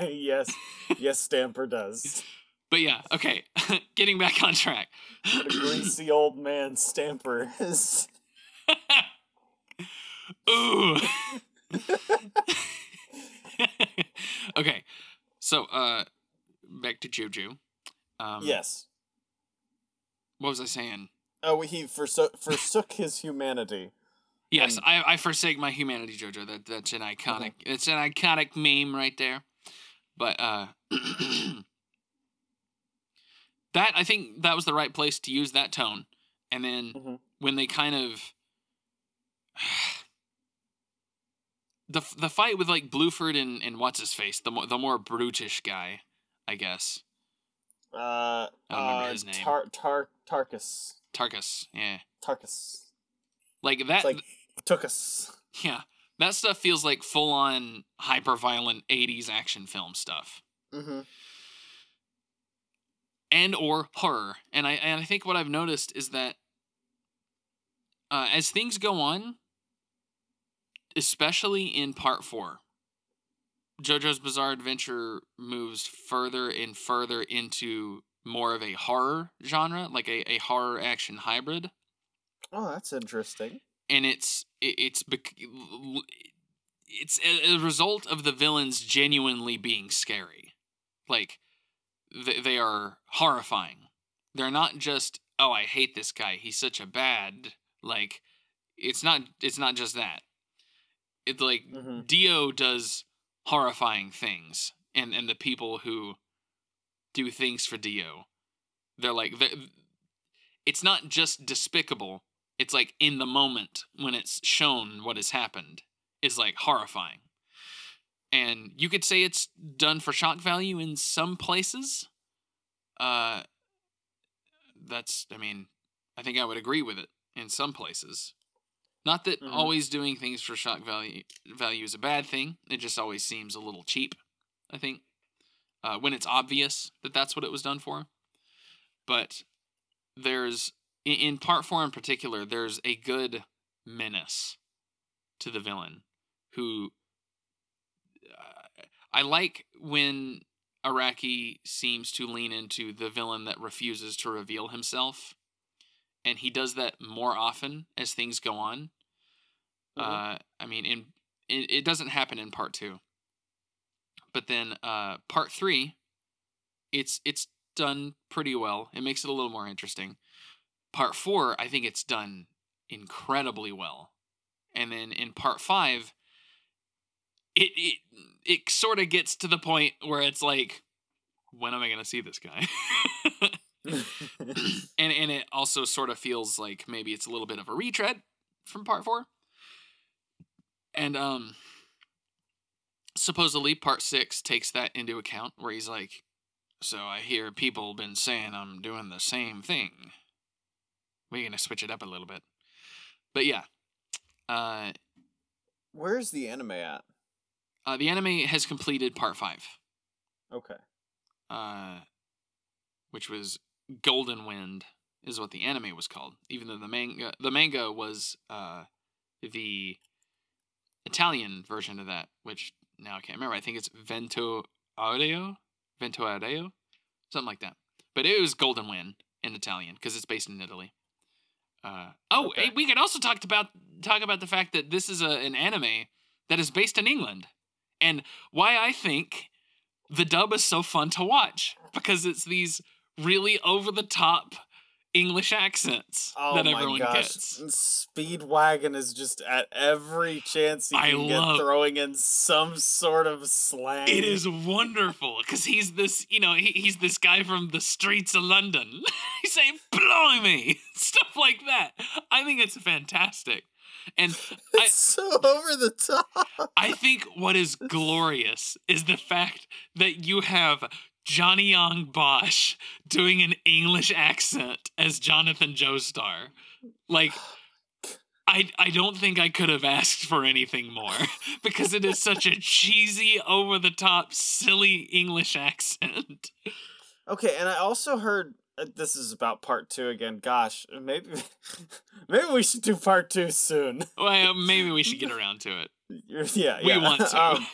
yes, yes, Stamper does. But yeah, okay. Getting back on track. What a greasy old man Stamper is. Ooh. okay. So, uh back to Juju. Um yes. What was I saying? Oh, he forsook, forsook his humanity. Yes, Um, I, I forsake my humanity, Jojo. That that's an iconic. It's an iconic meme right there. But uh, that I think that was the right place to use that tone. And then Mhm. when they kind of the the fight with like Bruford and and what's his face, the more the more brutish guy, I guess Uh, I don't remember uh, his name. Tar Tar Tarkus. Tarkus. Yeah, Tarkus. like that. It's like took us. yeah, that stuff feels like full on hyper violent '80s action film stuff. Mm-hmm. and or horror. And I and I think what I've noticed is that uh, as things go on, especially in part four, JoJo's Bizarre Adventure moves further and further into more of a horror genre, like a, a horror action hybrid. Oh, that's interesting. And it's it, it's bec- it's a, a result of the villains genuinely being scary. Like they, they are horrifying. They're not just oh I hate this guy. He's such a bad like it's not it's not just that. It's like Mhm. Dio does horrifying things and and the people who do things for Dio they're like they it's not just despicable. It's like in the moment when it's shown what has happened is like horrifying. And you could say it's done for shock value in some places. Uh that's I mean, I think I would agree with it in some places. Not that Mhm. always doing things for shock value value is a bad thing. It just always seems a little cheap, I think. Uh, when it's obvious that that's what it was done for. But there's in, in part 4 in particular, there's a good menace to the villain who uh, I like when Araki seems to lean into the villain that refuses to reveal himself, and he does that more often as things go on. Mhm. Uh, I mean, in it, it doesn't happen in part two, but then uh, part three, it's it's done pretty well. It makes it a little more interesting. Part four, I think it's done incredibly well, and then in part five, it it it sort of gets to the point where it's like, when am I gonna see this guy? and and it also sort of feels like maybe it's a little bit of a retread from part four. And um supposedly part six takes that into account where he's like, So I hear people been saying I'm doing the same thing. We're gonna switch it up a little bit. But yeah. Uh Where's the anime at? uh, the anime has completed part five. Okay. uh, which was Golden Wind, is what the anime was called. Even though the manga, the manga was uh, the Italian version of that, which now I can't remember. I think it's Vento Aureo, Vento Aureo, something like that. But it was Golden Wind in Italian because it's based in Italy. Uh, oh, Okay. hey, we could also talk about talk about the fact that this is a, an anime that is based in England, and why I think the dub is so fun to watch because it's these really over the top English accents Oh that everyone gosh. gets. Speedwagon is just at every chance he I can get throwing in some sort of slang. It is wonderful because he's this, you know, he, he's this guy from the streets of London. he's saying, "Blimey," stuff like that. I think it's fantastic, and I, It's so over the top. I think what is glorious is the fact that you have Johnny Yong Bosch doing an English accent as Jonathan Joestar. Like, I, I don't think I could have asked for anything more because it is such a cheesy, over the top, silly English accent. Okay, and I also heard uh, this is about part two again. Gosh, maybe maybe we should do part two soon. Well, maybe we should get around to it. You're- yeah, We want to. Um,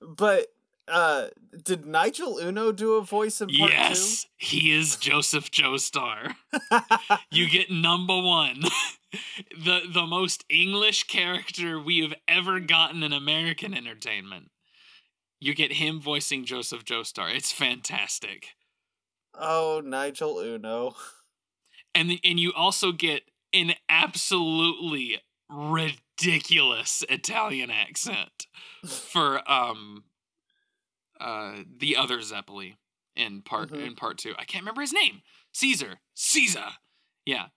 but uh, did Nigel Uno do a voice in part yes, he is Joseph Joestar. two? you get number one. the the most English character we have ever gotten in American entertainment. You get him voicing Joseph Joestar. It's fantastic. oh, Nigel Uno. And and you also get an absolutely ridiculous Italian accent for um uh the other Zeppeli in part Mhm. in part 2. I can't remember his name. Caesar. Caesar. Yeah.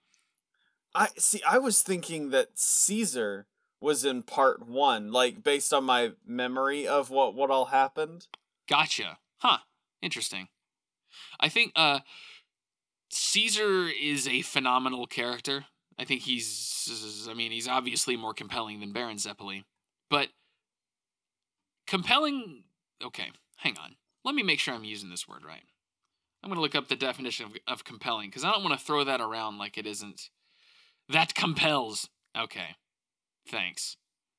I see. I was thinking that Caesar was in part one, like based on my memory of what what all happened. Gotcha. Huh. Interesting. I think uh Caesar is a phenomenal character. I think he's I mean, he's obviously more compelling than Baron Zeppeli. But compelling okay, hang on. Let me make sure I'm using this word right. I'm going to look up the definition of, of compelling because I don't want to throw that around like it isn't. That compels. Okay. Thanks.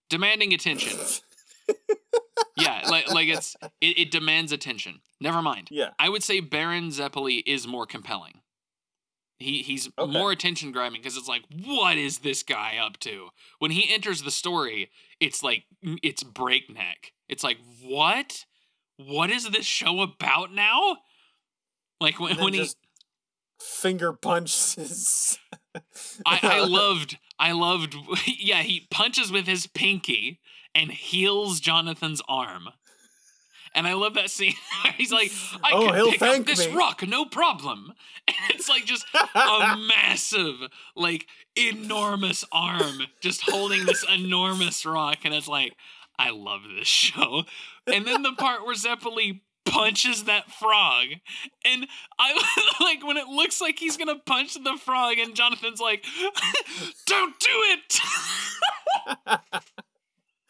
Demanding attention. yeah, like like it's it, it demands attention. Never mind. yeah. I would say Baron Zeppeli is more compelling. He he's Okay. more attention grabbing because it's like, what is this guy up to? When he enters the story, it's like it's breakneck. It's like, what? What is this show about now? Like when, when he finger punches. I, I loved I loved yeah, he punches with his pinky and heals Jonathan's arm. And I love that scene. He's like, I Oh, can he'll pick thank up this me." rock, no problem. And it's like just a massive, like enormous arm just holding this enormous rock, and it's like, I love this show. And then the part where Zeppeli punches that frog, and I like when it looks like he's gonna punch the frog, and Jonathan's like, "Don't do it."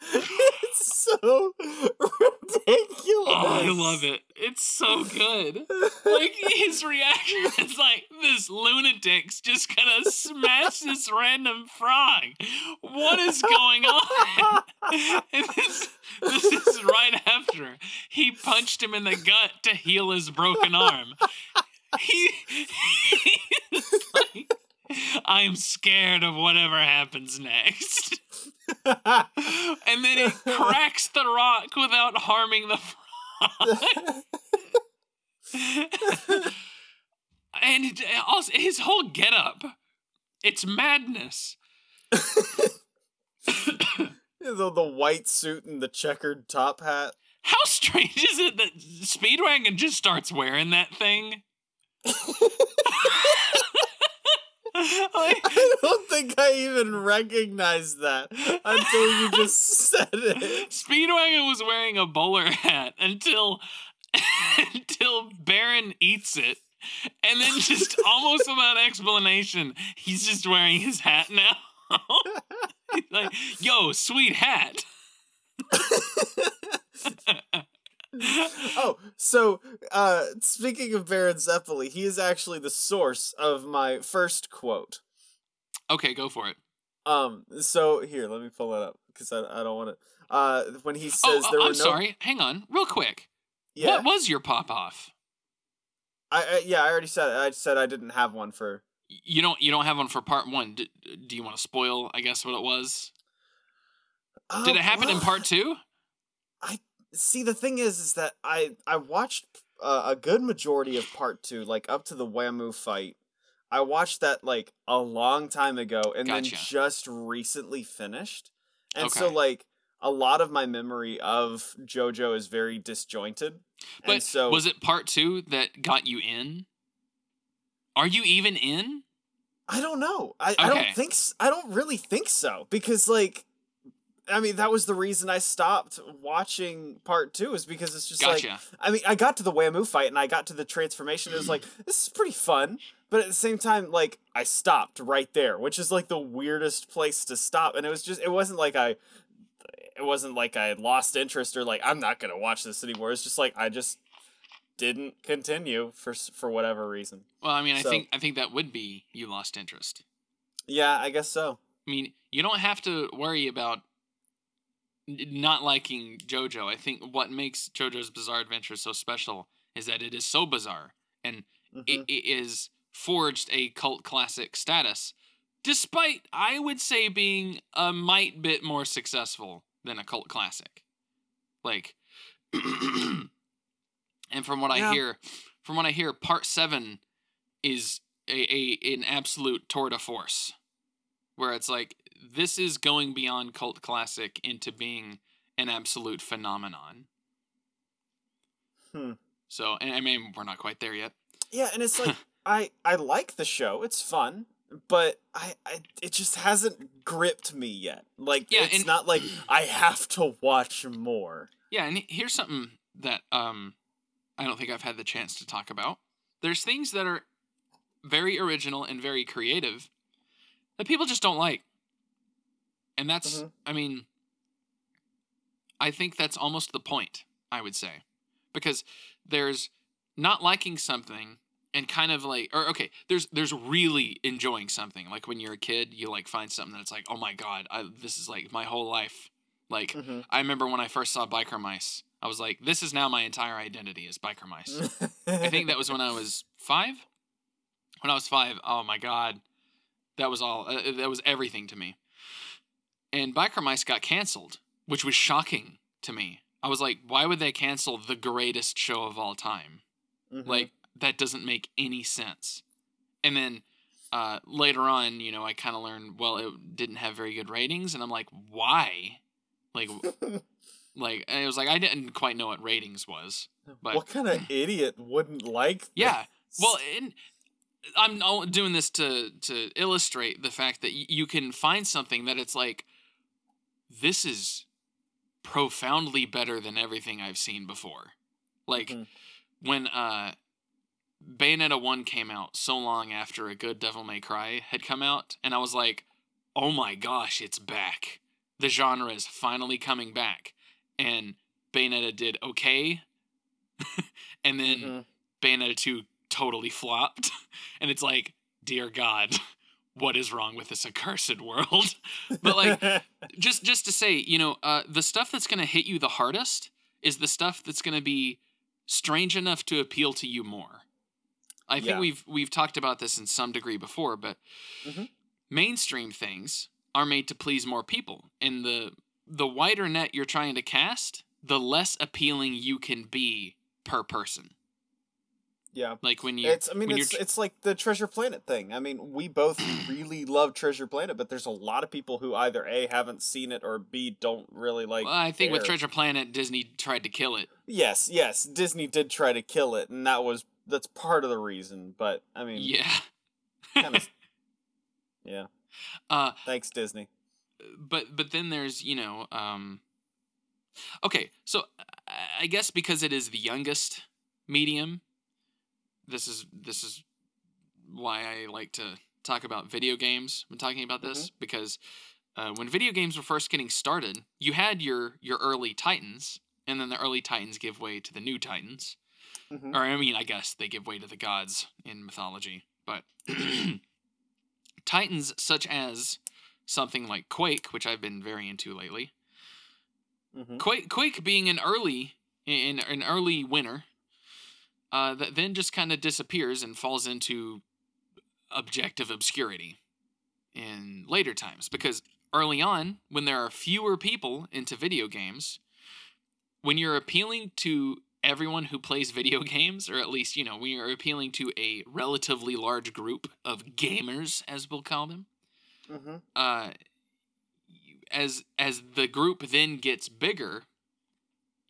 it's so ridiculous. Oh, I love it. It's so good. Like his reaction is like this lunatic's just gonna smash this random frog. What is going on? And this, this is right after he punched him in the gut to heal his broken arm. He, he's like, I'm scared of whatever happens next. And then he cracks the rock without harming the frog. and it- also his whole getup, it's madness. the, the white suit and the checkered top hat. How strange is it that Speedwagon just starts wearing that thing? I don't think I even recognized that until you just said it. Speedwagon was wearing a bowler hat until until Baron eats it. And then just almost without explanation, he's just wearing his hat now. Like, yo, sweet hat. Oh, so uh speaking of Baron Zeppeli, he is actually the source of my first quote. okay, go for it. Um, so here, let me pull it up because I, I don't want to. Uh, when he Oh, says there uh, were I'm no, sorry. Hang on, real quick. yeah, What was your pop off? I, I yeah, I already said it. I said I didn't have one for. You don't. You don't have one for part one. Do, do you want to spoil? I guess what it was. Did Um, it happen in part two? See, the thing is, is that I I watched uh, a good majority of part two, like up to the Wamuu fight. I watched that like a long time ago, and then just recently finished. And so, like, a lot of my memory of JoJo is very disjointed. and But so was it part two that got you in? Are you even in? I don't know. I, I don't think I don't really think so because like I mean that was the reason I stopped watching part 2 is because it's just like I mean I got to the Wamuu fight and I got to the transformation it was like this is pretty fun but at the same time like I stopped right there which is like the weirdest place to stop and it was just it wasn't like I it wasn't like I lost interest or like I'm not going to watch this anymore it's just like I just didn't continue for for whatever reason. Well, I mean, I think I think that would be you lost interest. Yeah, I guess so. I mean, you don't have to worry about not liking JoJo. I think what makes JoJo's Bizarre Adventure so special is that it is so bizarre and Mhm. it, it is forged a cult classic status, despite I would say being a mite bit more successful than a cult classic. Like, and from what Yeah. I hear, from what I hear, part seven is a, a an absolute tour de force, where it's like this is going beyond cult classic into being an absolute phenomenon. Hmm. So, and I mean, we're not quite there yet. Yeah, and it's like I I like the show. It's fun, but I, I it just hasn't gripped me yet. Like Yeah, it's and- not like I have to watch more. Yeah, and here's something that um I don't think I've had the chance to talk about. There's things that are very original and very creative that people just don't like. And that's Mhm. I mean I think that's almost the point, I would say. Because there's not liking something and kind of like or okay, there's there's really enjoying something. Like when you're a kid, you like find something that's like, "Oh my god, I, this is like my whole life." Like Mm-hmm. I remember when I first saw Biker Mice, I was like, this is now my entire identity is Biker Mice. I think that was when I was five. When I was five, oh my god, that was all. Uh, that was everything to me. And Biker Mice got canceled, which was shocking to me. I was like, why would they cancel the greatest show of all time? Mhm. Like that doesn't make any sense. And then uh, later on, you know, I kind of learned well, it didn't have very good ratings, and I'm like, why? Like, like it was like I didn't quite know what ratings was. But what kind of idiot wouldn't like? yeah, well, and I'm doing this to to illustrate the fact that y- you can find something that it's like this is profoundly better than everything I've seen before. Like Mhm. when uh Bayonetta 1 came out so long after a good Devil May Cry had come out and I was like, "Oh my gosh, it's back. The genre is finally coming back." And Bayonetta did okay. and then Mhm. Bayonetta 2 totally flopped. And it's like, dear God, what is wrong with this accursed world? But like just just to say, you know, uh, the stuff that's gonna hit you the hardest is the stuff that's gonna be strange enough to appeal to you more. I think Yeah. we've we've talked about this in some degree before, but Mhm. mainstream things are made to please more people. And the the wider net you're trying to cast, the less appealing you can be per person. Yeah. Like when you It's I mean it's tr- it's like the Treasure Planet thing. I mean, we both really love Treasure Planet, but there's a lot of people who either A haven't seen it or B don't really like Well, I think with. Treasure Planet, Disney tried to kill it. Yes, yes, Disney did try to kill it and that was that's part of the reason, but I mean, Yeah. kind of Yeah. Uh, Thanks Disney. but but then there's you know um okay so I- i guess because it is the youngest medium this is this is why i like to talk about video games when talking about this because uh, when video games were first getting started you had your your early titans and then the early titans give way to the new titans Mhm. or I mean, I guess they give way to the gods in mythology, but titans such as something like Quake, which I've been very into lately. Mhm. Quake, Quake being an early, in an early winner, uh, that then just kind of disappears and falls into objective obscurity in later times because early on when there are fewer people into video games when you're appealing to everyone who plays video games or at least you know when you're appealing to a relatively large group of gamers as we'll call them Mhm. uh as as the group then gets bigger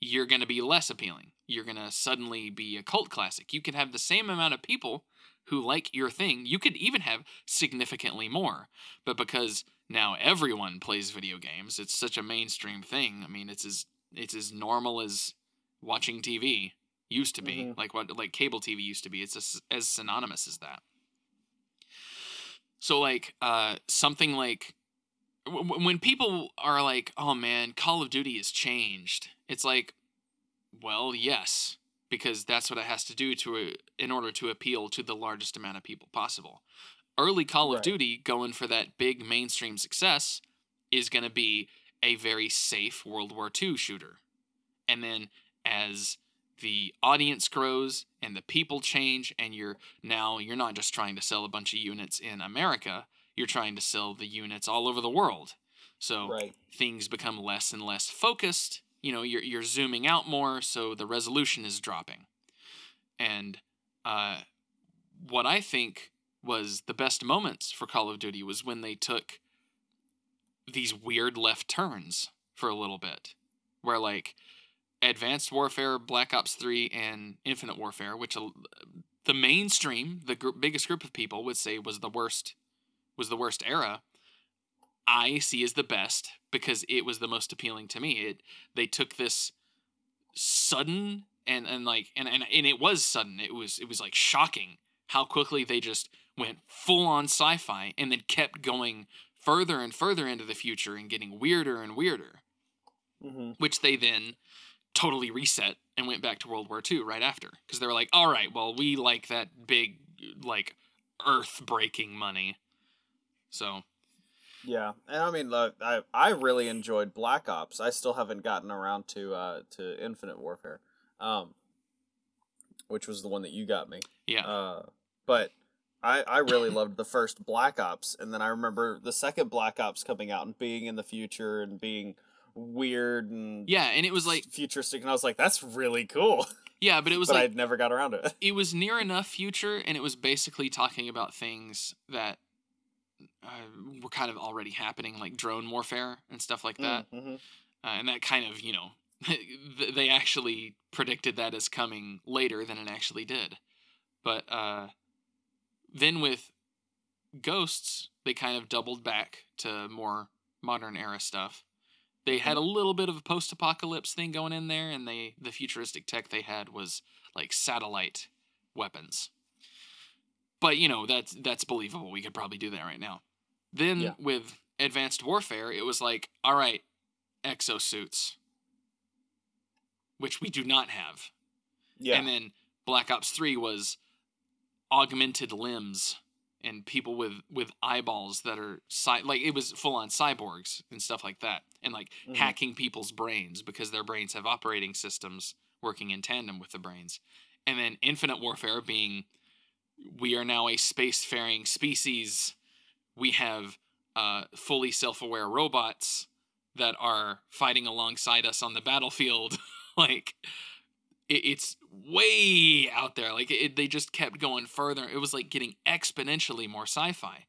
you're going to be less appealing you're going to suddenly be a cult classic. You can have the same amount of people who like your thing. You could even have significantly more. But because now everyone plays video games it's such a mainstream thing. I mean it's as it's as normal as watching tv used to be Mhm. like what like cable tv used to be. It's as, as synonymous as that. So like uh something like when people are like oh man call of duty has changed it's like well yes because that's what it has to do to uh, in order to appeal to the largest amount of people possible early call of duty going for that big mainstream success is going to be a very safe World War II shooter. And then as the audience grows and the people change and you're now you're not just trying to sell a bunch of units in America, you're trying to sell the units all over the world. So Right. things become less and less focused. You know, you're you're zooming out more, so the resolution is dropping. And uh, what I think was the best moments for Call of Duty was when they took these weird left turns for a little bit, where like Advanced Warfare, Black Ops Three, and Infinite Warfare, which uh, the mainstream, the gr- biggest group of people would say was the worst, was the worst era. I see as the best because it was the most appealing to me. It they took this sudden and and like and and, and it was sudden. It was it was like shocking how quickly they just went full on sci-fi and then kept going further and further into the future and getting weirder and weirder, Mm-hmm. which they then totally reset and went back to World War II right after because they were like, all right, well we like that big like earth breaking money, so Yeah, and I mean, look, I I really enjoyed Black Ops. I still haven't gotten around to uh to Infinite Warfare, um, which was the one that you got me. yeah. Uh, but I I really loved the first Black Ops, and then I remember the second Black Ops coming out and being in the future and being weird and yeah, and it was like futuristic, and I was like, that's really cool. yeah, but it was but like I never got around to it. it was near enough future and it was basically talking about things that uh, were kind of already happening like drone warfare and stuff like that. Mm-hmm. uh, and that kind of you know they actually predicted that as coming later than it actually did. But uh, then with ghosts they kind of doubled back to more modern era stuff. They had a little bit of a post-apocalypse thing going in there and they the futuristic tech they had was like satellite weapons but you know that's that's believable we could probably do that right now then Yeah. with advanced warfare it was like all right exosuits which we do not have Yeah. and then black ops 3 was augmented limbs and people with with eyeballs that are cy- like it was full on cyborgs and stuff like that and like Mhm. hacking people's brains because their brains have operating systems working in tandem with the brains and then infinite warfare being we are now a spacefaring species. We have uh, fully self-aware robots that are fighting alongside us on the battlefield. Like it, it's way out there. Like it, they just kept going further. It was like getting exponentially more sci-fi.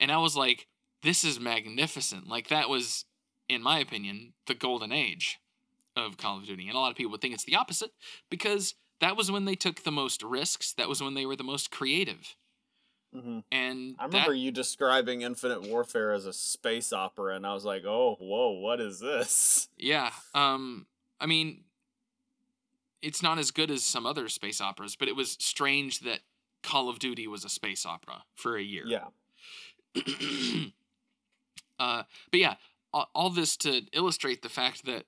And i was like this is magnificent. Like that was in my opinion the golden age of call of duty. And a lot of people would think it's the opposite because that was when they took the most risks that was when they were the most creative hmm and I that- remember you describing Infinite Warfare as a space opera, and I was like, "Oh, whoa, what is this?" Yeah. Um I mean it's not as good as some other space operas, but it was strange that Call of Duty was a space opera for a year. Yeah. uh but yeah, all, all this to illustrate the fact that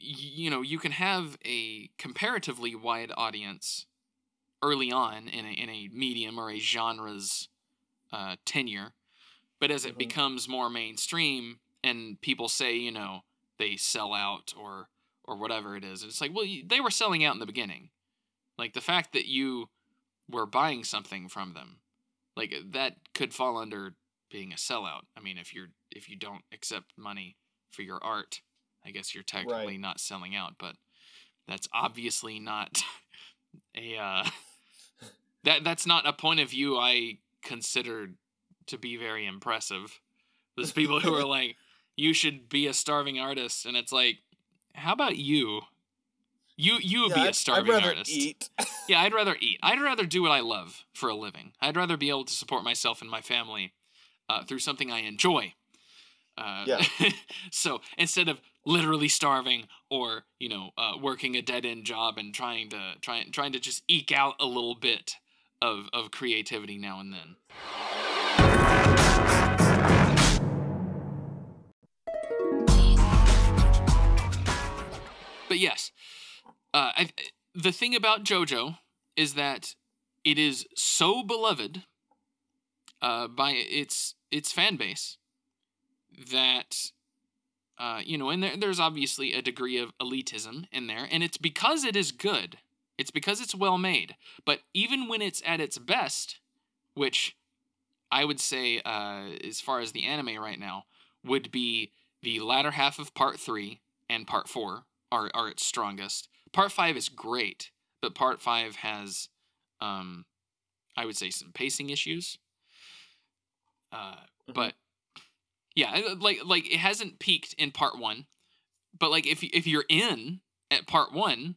you know, you can have a comparatively wide audience early on in a, in a medium or a genre's uh, tenure, but as it Mhm. becomes more mainstream and people say, you know, they sell out or or whatever it is, it's like, well, you- they were selling out in the beginning. Like the fact that you were buying something from them, like that could fall under being a sellout. I mean, if you're if you don't accept money for your art, I guess you're technically not selling out, but that's obviously not a uh, that that's not a point of view I considered to be very impressive. There's people who are like, you should be a starving artist, and it's like, how about you? You you would Yeah, be I'd- a starving artist. eat. Yeah, I'd rather eat. I'd rather do what I love for a living. I'd rather be able to support myself and my family uh, through something I enjoy. Uh, Yeah. so instead of literally starving or you know uh, working a dead end job and trying to trying trying to just eke out a little bit of of creativity now and then. But yes, uh, I, the thing about JoJo is that it is so beloved uh, by its its fan base that uh, you know, and there, there's obviously a degree of elitism in there, and it's because it is good. It's because it's well made. But even when it's at its best, which I would say, uh, as far as the anime right now, would be the latter half of part three and part four are, are its strongest. Part five is great, but part five has, um, I would say, some pacing issues. Uh, Mhm. But yeah, uh, like like it hasn't peaked in part one, but like if if you're in at part one,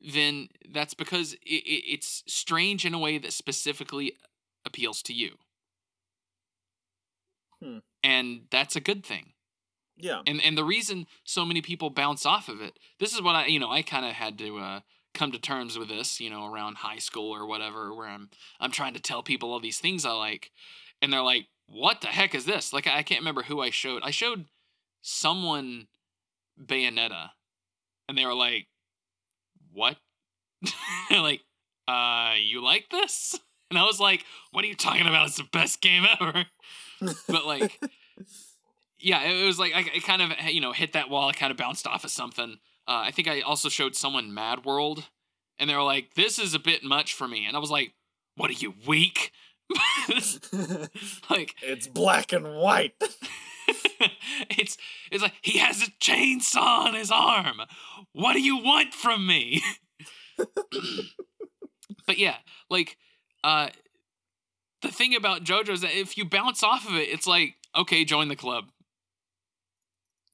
then that's because it, it, it's strange in a way that specifically appeals to you. Hmm. And that's a good thing. Yeah. And and the reason so many people bounce off of it, this is what I you know, I kind of had to uh come to terms with this, you know, around high school or whatever where I'm I'm trying to tell people all these things I like and they're like, "What the heck is this?" Like I can't remember who I showed. I showed someone Bayonetta and they were like, "What?" Like, "Uh, you like this?" And I was like, "What are you talking about? It's the best game ever." but like yeah it was like I, it kind of you know hit that wall i kind of bounced off of something uh, i think i also showed someone mad world and they were like this is a bit much for me and i was like what are you weak like it's black and white. it's it's like he has a chainsaw on his arm what do you want from me but yeah like uh the thing about jojo is that if you bounce off of it it's like okay join the club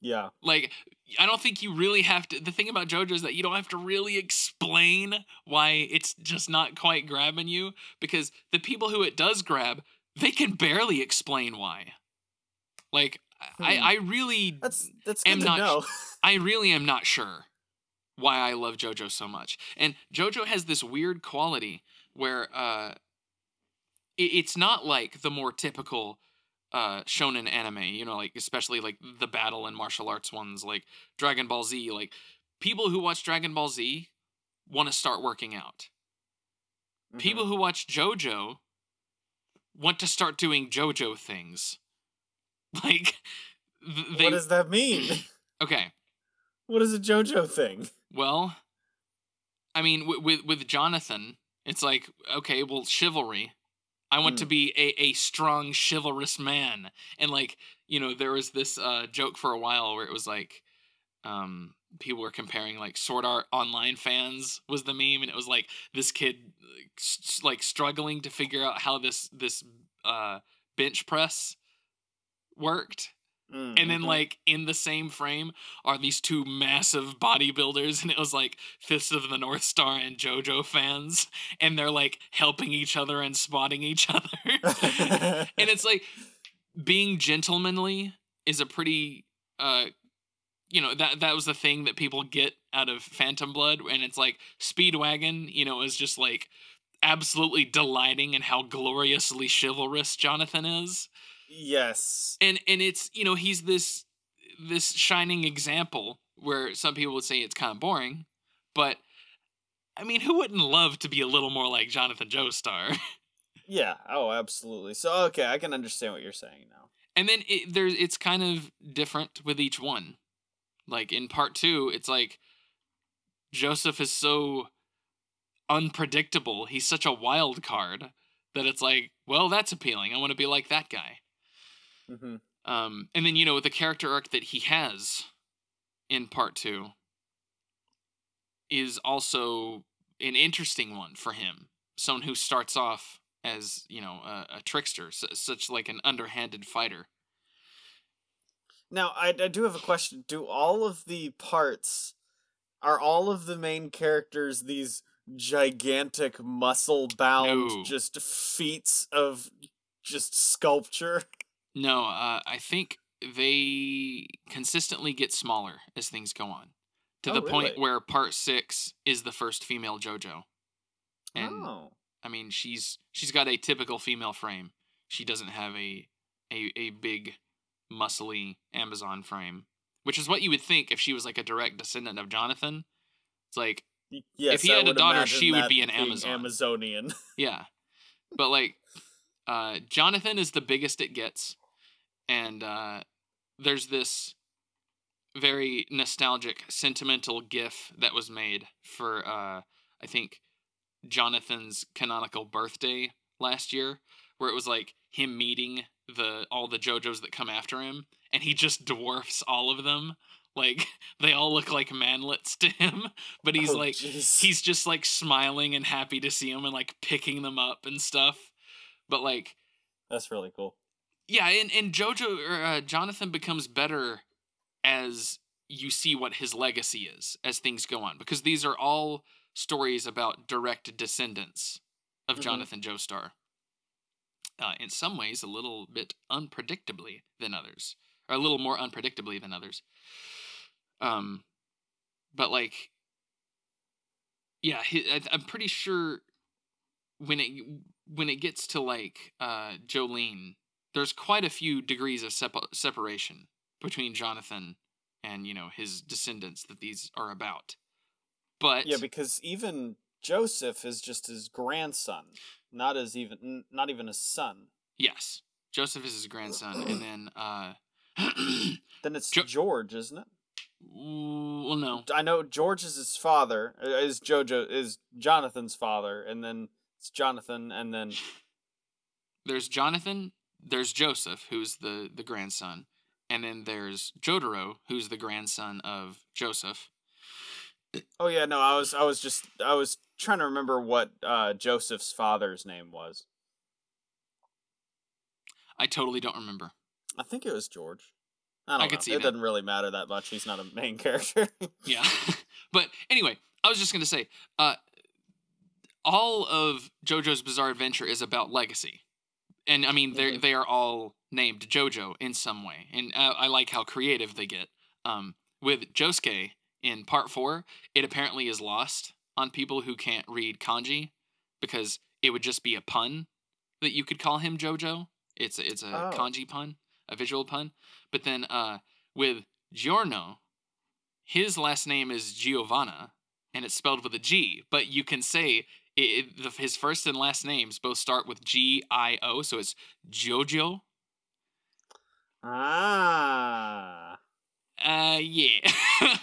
Yeah. like I don't think you really have to. The thing about JoJo is that you don't have to really explain why it's just not quite grabbing you because the people who it does grab, they can barely explain why. Like I, Hmm. I really, That's that's Am to not know. I really am not sure why I love JoJo so much. And JoJo has this weird quality where uh, it, it's not like the more typical uh shonen anime you know like especially like the battle and martial arts ones like dragon ball z like people who watch dragon ball z want to start working out Mhm. people who watch jojo want to start doing jojo things like th- they what does that mean? okay what is a JoJo thing? well i mean w- with with jonathan it's like okay well chivalry i want to Mm. be a, a strong chivalrous man and like you know there was this uh joke for a while where it was like um people were comparing like sword art online fans was the meme and it was like this kid like, like struggling to figure out how this this uh bench press worked Mm, and then like in the same frame are these two massive bodybuilders and it was like Fist of the North Star and JoJo fans and they're like helping each other and spotting each other. and it's like being gentlemanly is a pretty uh you know that that was the thing that people get out of Phantom Blood and it's like Speedwagon, you know, is just like absolutely delighting in how gloriously chivalrous Jonathan is yes. and and it's you know he's this this shining example where some people would say it's kind of boring but i mean who wouldn't love to be a little more like jonathan joestar Yeah. Oh, absolutely. So okay, I can understand what you're saying now. and then it, there's it's kind of different with each one like in part two it's like joseph is so unpredictable he's such a wild card that it's like well that's appealing i want to be like that guy hmm Um, and then you know the character arc that he has in part two is also an interesting one for him. Someone who starts off as you know a, a trickster, su- such like an underhanded fighter. Now, I, I do have a question. Do all of the parts are all of the main characters these gigantic muscle bound No. just feats of just sculpture? No, uh, I think they consistently get smaller as things go on, to Oh, the point where part six is the first female JoJo. And oh. I mean, she's she's got a typical female frame. She doesn't have a a a big, muscly Amazon frame, which is what you would think if she was like a direct descendant of Jonathan. It's like, Yes, he I had a daughter, she would be an Amazon. Amazonian. yeah, but like, uh, Jonathan is the biggest it gets, and uh, there's this very nostalgic, sentimental GIF that was made for uh, I think Jonathan's canonical birthday last year, where it was like him meeting the all the JoJos that come after him, and he just dwarfs all of them. Like they all look like manlets to him, but he's Oh, like jeez. he's just like smiling and happy to see him and like picking them up and stuff. But like That's really cool. Yeah, and and JoJo or uh, Jonathan becomes better as you see what his legacy is as things go on because these are all stories about direct descendants of Mhm. Jonathan Joestar. Uh, in some ways, a little bit unpredictably than others, or a little more unpredictably than others. Um, but like, yeah, I, I'm pretty sure when it when it gets to like uh, Jolyne, there's quite a few degrees of sep- separation between Jonathan and you know his descendants that these are about. But Yeah, because even Joseph is just his grandson, not as even n- not even his son. yes, Joseph is his grandson, and then uh, Then it's Jo- George, isn't it? well, no, I know George is his father, uh, is Jojo is Jonathan's father, and then it's Jonathan, and then there's Jonathan, there's Joseph, who's the the grandson, and then there's Jotaro, who's the grandson of Joseph. oh yeah, no, I was I was just I was trying to remember what uh, Joseph's father's name was. I totally don't remember. I think it was George. I don't could know. see it that. doesn't really matter that much. He's not a main character. Yeah. but anyway, I was just going to say uh all of JoJo's Bizarre Adventure is about legacy. And I mean they Mhm. they are all named JoJo in some way. And uh, I like how creative they get. Um with Josuke in part 4, it apparently is lost on people who can't read kanji because it would just be a pun that you could call him JoJo. It's a, it's a Oh. kanji pun, a visual pun. But then uh with Giorno, his last name is Giovanna, and it's spelled with a G. But you can say it, the, his first and last names both start with G I O, so it's Jojo. ah. Uh, yeah.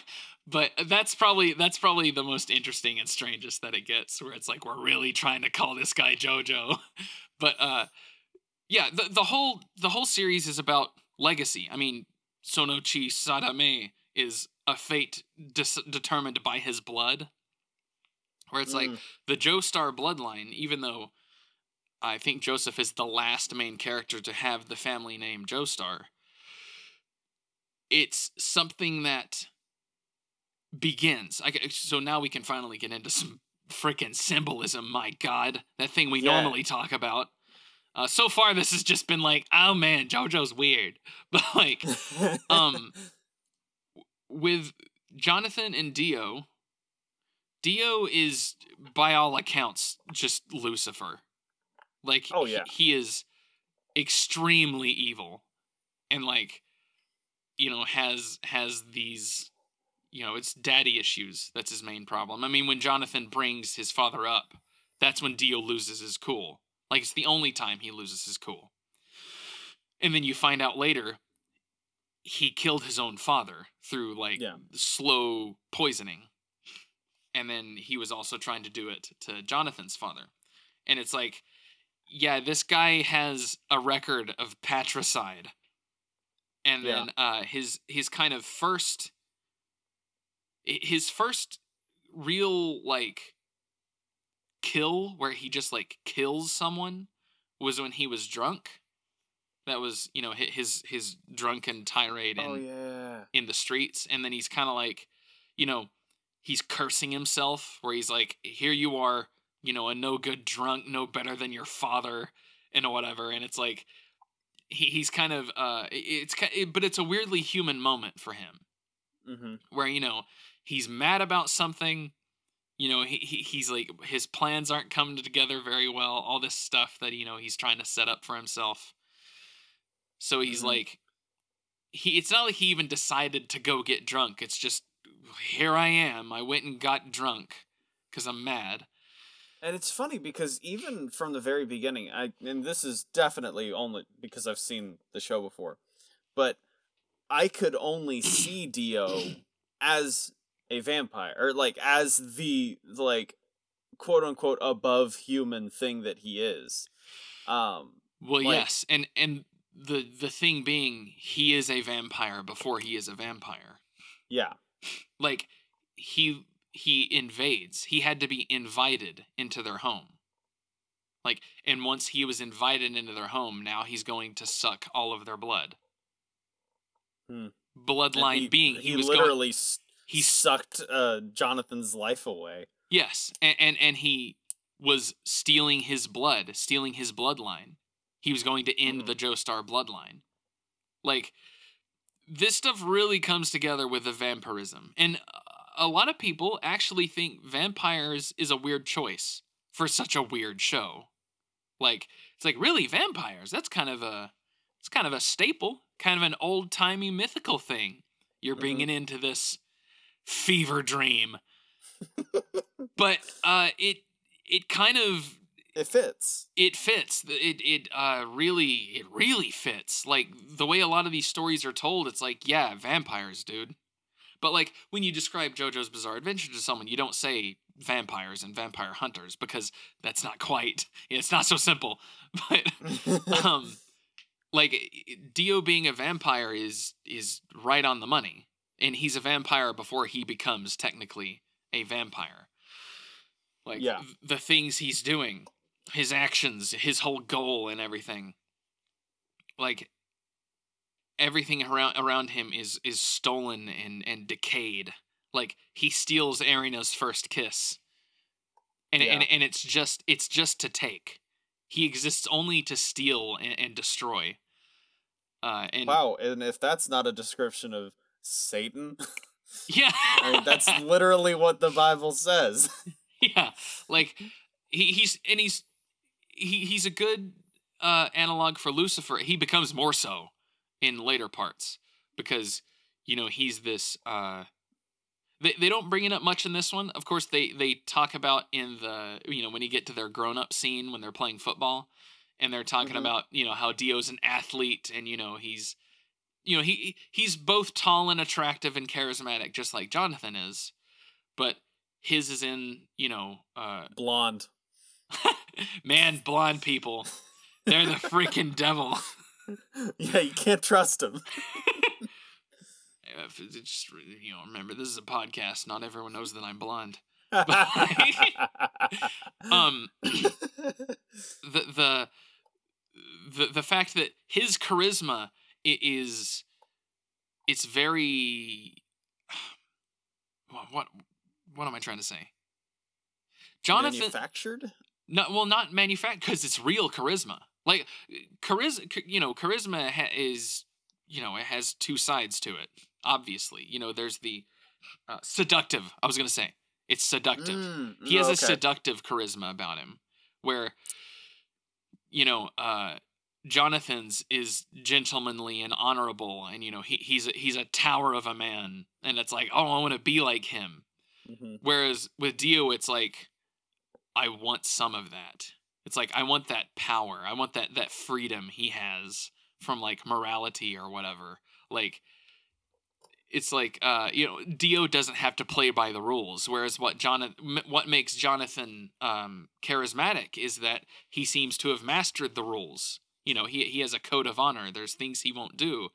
but that's probably that's probably the most interesting and strangest that it gets, where it's like we're really trying to call this guy Jojo. but uh, yeah, the the whole the whole series is about legacy. I mean, Sono Chi Sadame is a fate dis- determined by his blood. Where it's like Mm. the Joestar bloodline, even though I think Joseph is the last main character to have the family name Joestar, it's something that begins. I, so now we can finally get into some freaking symbolism. My God, that thing we Yeah. normally talk about. Uh, so far, this has just been like, oh man, JoJo's weird, but like, um, with Jonathan and Dio, Dio is by all accounts just Lucifer. Like Oh, he- yeah. he, is extremely evil and like you know has has these you know it's daddy issues that's his main problem. I mean when Jonathan brings his father up, that's when Dio loses his cool. Like it's the only time he loses his cool. And then you find out later he killed his own father through like Yeah. slow poisoning. And then he was also trying to do it to Jonathan's father. And it's like, yeah, this guy has a record of patricide. And Yeah. then uh his his kind of first his first real like kill where he just like kills someone was when he was drunk. That was, you know, his his drunken tirade in oh yeah. in the streets and then he's kind of like you know he's cursing himself where he's like here you are you know a no good drunk no better than your father and whatever and it's like he, he's kind of uh it's it, but it's a weirdly human moment for him Mm-hmm. where you know he's mad about something you know he, he he's like his plans aren't coming together very well all this stuff that you know he's trying to set up for himself so he's Mhm. like he it's not like he even decided to go get drunk it's just here i am i went and got drunk because i'm mad And it's funny because even from the very beginning, I and this is definitely only because I've seen the show before, but I could only see Dio as a vampire or like as the like quote unquote above human thing that he is. Um Well, like- yes, and and the the thing being, he is a vampire before he is a vampire. yeah. Like he he invades. He had to be invited into their home. Like, and once he was invited into their home, now he's going to suck all of their blood. Hmm. Bloodline he, being, he, he, was literally s He sucked uh Jonathan's life away. Yes, and, and and he was stealing his blood, stealing his bloodline. He was going to end Mhm. the Joestar bloodline. Like this stuff really comes together with the vampirism. And a lot of people actually think vampires is a weird choice for such a weird show. Like it's like really vampires, that's kind of a it's kind of a staple, kind of an old-timey mythical thing you're Mhm. bringing into this fever dream but uh, it it kind of It fits. it fits. It it uh really it really fits. Like the way a lot of these stories are told, it's like yeah, vampires, dude. But like when you describe JoJo's Bizarre Adventure to someone, you don't say vampires and vampire hunters because that's not quite. It's not so simple. But um like Dio being a vampire is is right on the money. And he's a vampire before he becomes technically a vampire. Like Yeah. th- the things he's doing, his actions, his whole goal and everything. Like everything around around him is is stolen and and decayed. Like he steals Erina's first kiss. And and and it's just it's just to take. He exists only to steal and, and destroy. Uh, and wow, and if that's not a description of Satan, yeah, I mean, that's literally what the Bible says. yeah. Like he, he's and he's he, he's a good uh, analog for Lucifer. He becomes more so in later parts because you know he's this. Uh, they they don't bring it up much in this one. Of course, they they talk about in the you know when you get to their grown up scene when they're playing football, and they're talking Mhm. about you know how Dio's an athlete and you know he's you know he he's both tall and attractive and charismatic just like Jonathan is, but his is in you know uh Blonde. man blonde people. They're the freaking devil. Yeah, you can't trust them. Just you know remember this is a podcast. Not everyone knows that i'm blonde. Um the the the the fact that his charisma is it's very what what, what am i trying to say? Jonathan Manufactured? No, well, not manufactured because it's real charisma. Like charisma, you know, charisma ha- is, you know, it has two sides to it. Obviously, you know, there's the uh, seductive. I was gonna say it's seductive. Mm, he has a seductive charisma about him, where, you know, uh, Jonathan's is gentlemanly and honorable, and you know, he he's a, he's a tower of a man, and it's like, oh, I want to be like him. Mhm. Whereas with Dio, it's like, I want some of that. It's like I want that power. I want that that freedom he has from like morality or whatever. Like it's like uh you know Dio doesn't have to play by the rules whereas what Jonathan what makes Jonathan um charismatic is that he seems to have mastered the rules. You know, he he has a code of honor. There's things he won't do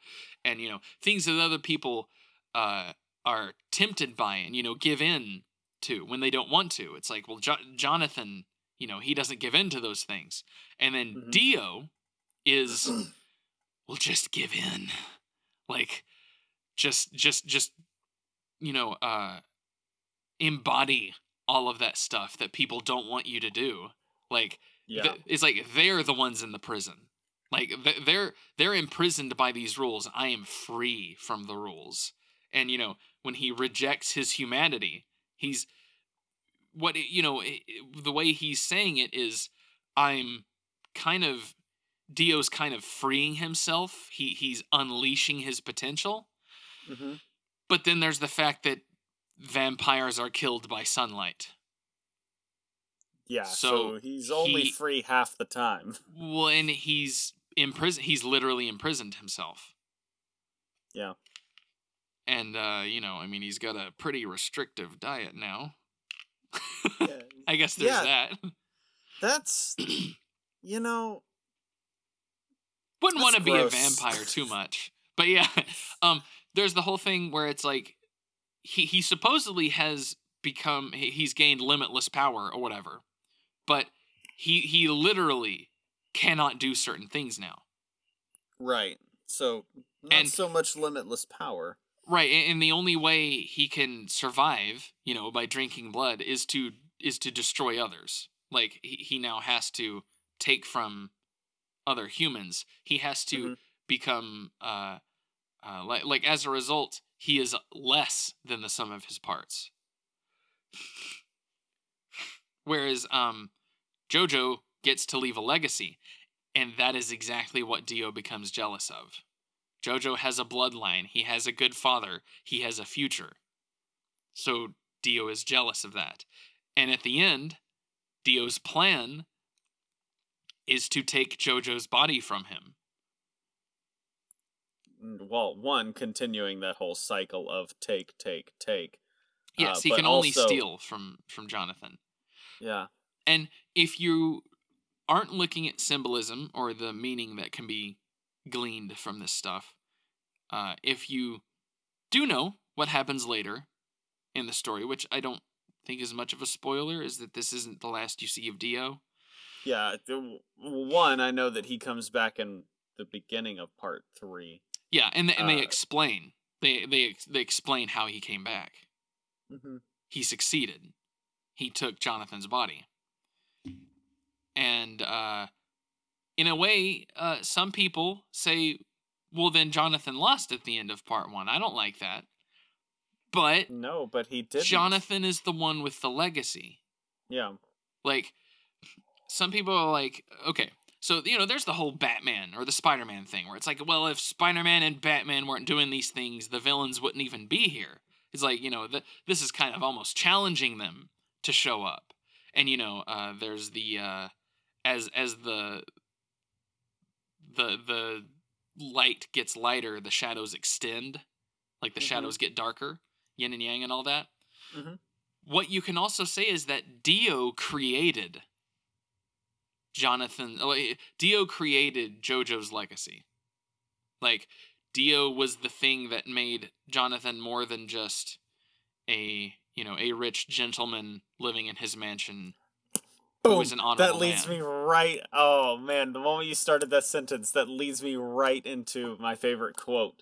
and you know, things that other people uh are tempted by and you know give in to when they don't want to. It's like, well, jo- Jonathan, you know, he doesn't give in to those things, and then Mhm. Dio is, well, just give in, like, just, just, just, you know, uh, embody all of that stuff that people don't want you to do. Like, Yeah. th- it's like they're the ones in the prison. Like th- they're they're imprisoned by these rules. I am free from the rules. And you know, when he rejects his humanity, he's what it- you know, the way he's saying it is I'm kind of Dio's kind of freeing himself. He he's unleashing his potential. hmm But then there's the fact that vampires are killed by sunlight. Yeah, So so, he's only he- free half the time. Well, and he's imprisoned. He's literally imprisoned himself. Yeah. And uh, you know, I mean, he's got a pretty restrictive diet now. Yeah. I guess there's Yeah. that. That's you know Wouldn't want to be a vampire too much. But yeah, um, there's the whole thing where it's like he he supposedly has become he's gained limitless power or whatever, but he he literally cannot do certain things now. right. So not And- so much limitless power. Right, and, the only way he can survive, you know, by drinking blood is to is to destroy others. Like he, he now has to take from other humans. He has to Mhm. become uh uh like like as a result, he is less than the sum of his parts. Whereas um Jojo gets to leave a legacy, and that is exactly what Dio becomes jealous of. Jojo has a bloodline, he has a good father, he has a future. So Dio is jealous of that. And at the end, Dio's plan is to take Jojo's body from him. Well, one continuing that whole cycle of take, take, take. Yes, Uh, he can only also- steal from from Jonathan. Yeah. And if you aren't looking at symbolism or the meaning that can be gleaned from this stuff, uh, if you do know what happens later in the story, which I don't think is much of a spoiler, is that this isn't the last you see of Dio. Yeah. the- One, I know that he comes back in the beginning of part three. Yeah, and and they Uh, explain they they they explain how he came back. Mm-hmm. He succeeded. He took Jonathan's body. And uh, in a way, uh, some people say, well, then Jonathan lost at the end of part one. I don't like that. But No, but he did. Jonathan is the one with the legacy. Yeah. Like, some people are like, okay, so, you know, there's the whole Batman or the Spider Man thing where it's like, well, if Spider Man and Batman weren't doing these things, the villains wouldn't even be here. It's like, you know, th- this is kind of almost challenging them to show up. And, you know, uh, there's the, uh, as, as the, the, the light gets lighter, the shadows extend, like the Mhm. shadows get darker, yin and yang and all that. Mhm. What you can also say is that Dio created Jonathan. oh, eh, Dio created JoJo's legacy. Like Dio was the thing that made Jonathan more than just a you know a rich gentleman living in his mansion Boom. was an honorable That leads man. me right. Oh man, the moment you started that sentence, that leads me right into my favorite quote.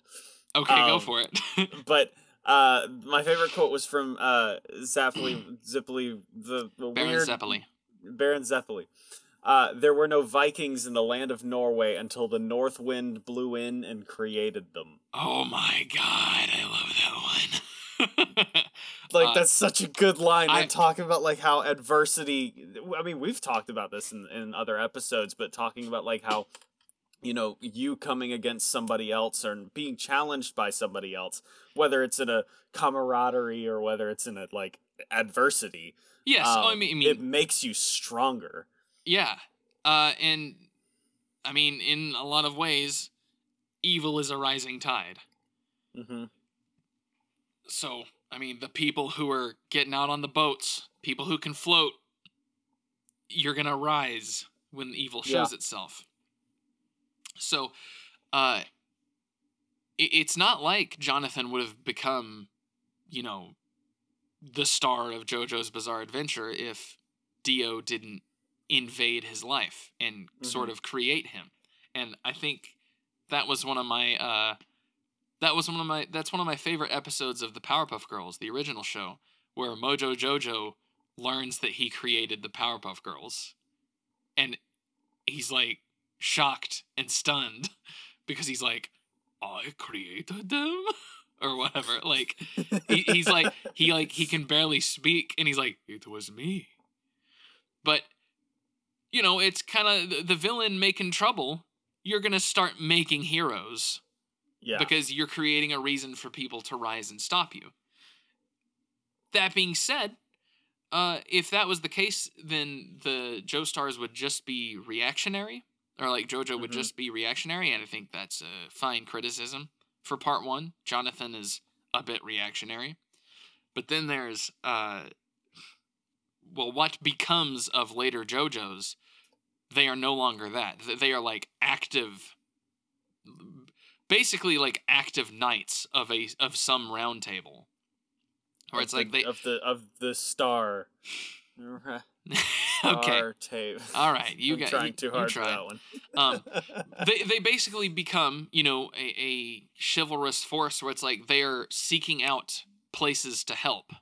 Okay, go um, for it. But uh, my favorite quote was from uh, Zappoli, Zippoli, the, the Baron weird Zeppeli. Baron Zeppeli. Uh, there were no Vikings in the land of Norway until the north wind blew in and created them. Oh my god, I love that one. Like Uh, that's such a good line. I- and talking about like how adversity. I mean, we've talked about this in, in other episodes, but talking about like how you know you coming against somebody else or being challenged by somebody else, whether it's in a camaraderie or whether it's in a like adversity. yes, oh, I um, mean, I mean it makes you stronger. Yeah. Uh, and I mean, in a lot of ways, evil is a rising tide. hmm So, I mean, the people who are getting out on the boats, people who can float, you're going to rise when evil shows itself. So, uh, it, it's not like Jonathan would have become, you know, the star of JoJo's Bizarre Adventure if Dio didn't invade his life and sort Mhm. of create him. And I think that was one of my uh that was one of my that's one of my favorite episodes of the Powerpuff Girls, the original show, where Mojo Jojo learns that he created the Powerpuff Girls. And he's like shocked and stunned because he's like, I created them? or whatever. Like he, he's like he like he can barely speak and he's like, It was me. But you know, it's kind of the villain making trouble. You're gonna start making heroes yeah. because you're creating a reason for people to rise and stop you. That being said, uh, if that was the case, then the Joestars would just be reactionary, or like JoJo would Mhm. just be reactionary, and I think that's a fine criticism for part one. Jonathan is a bit reactionary. But then there's uh well what becomes of later JoJo's they are no longer that. They are like active basically like active knights of a of some round table. Or it's the, like they of the of the star. okay. Star tape. All right, you I'm got trying you, too hard for that one. Um, they they basically become you know a, a chivalrous force where it's like they are seeking out places to help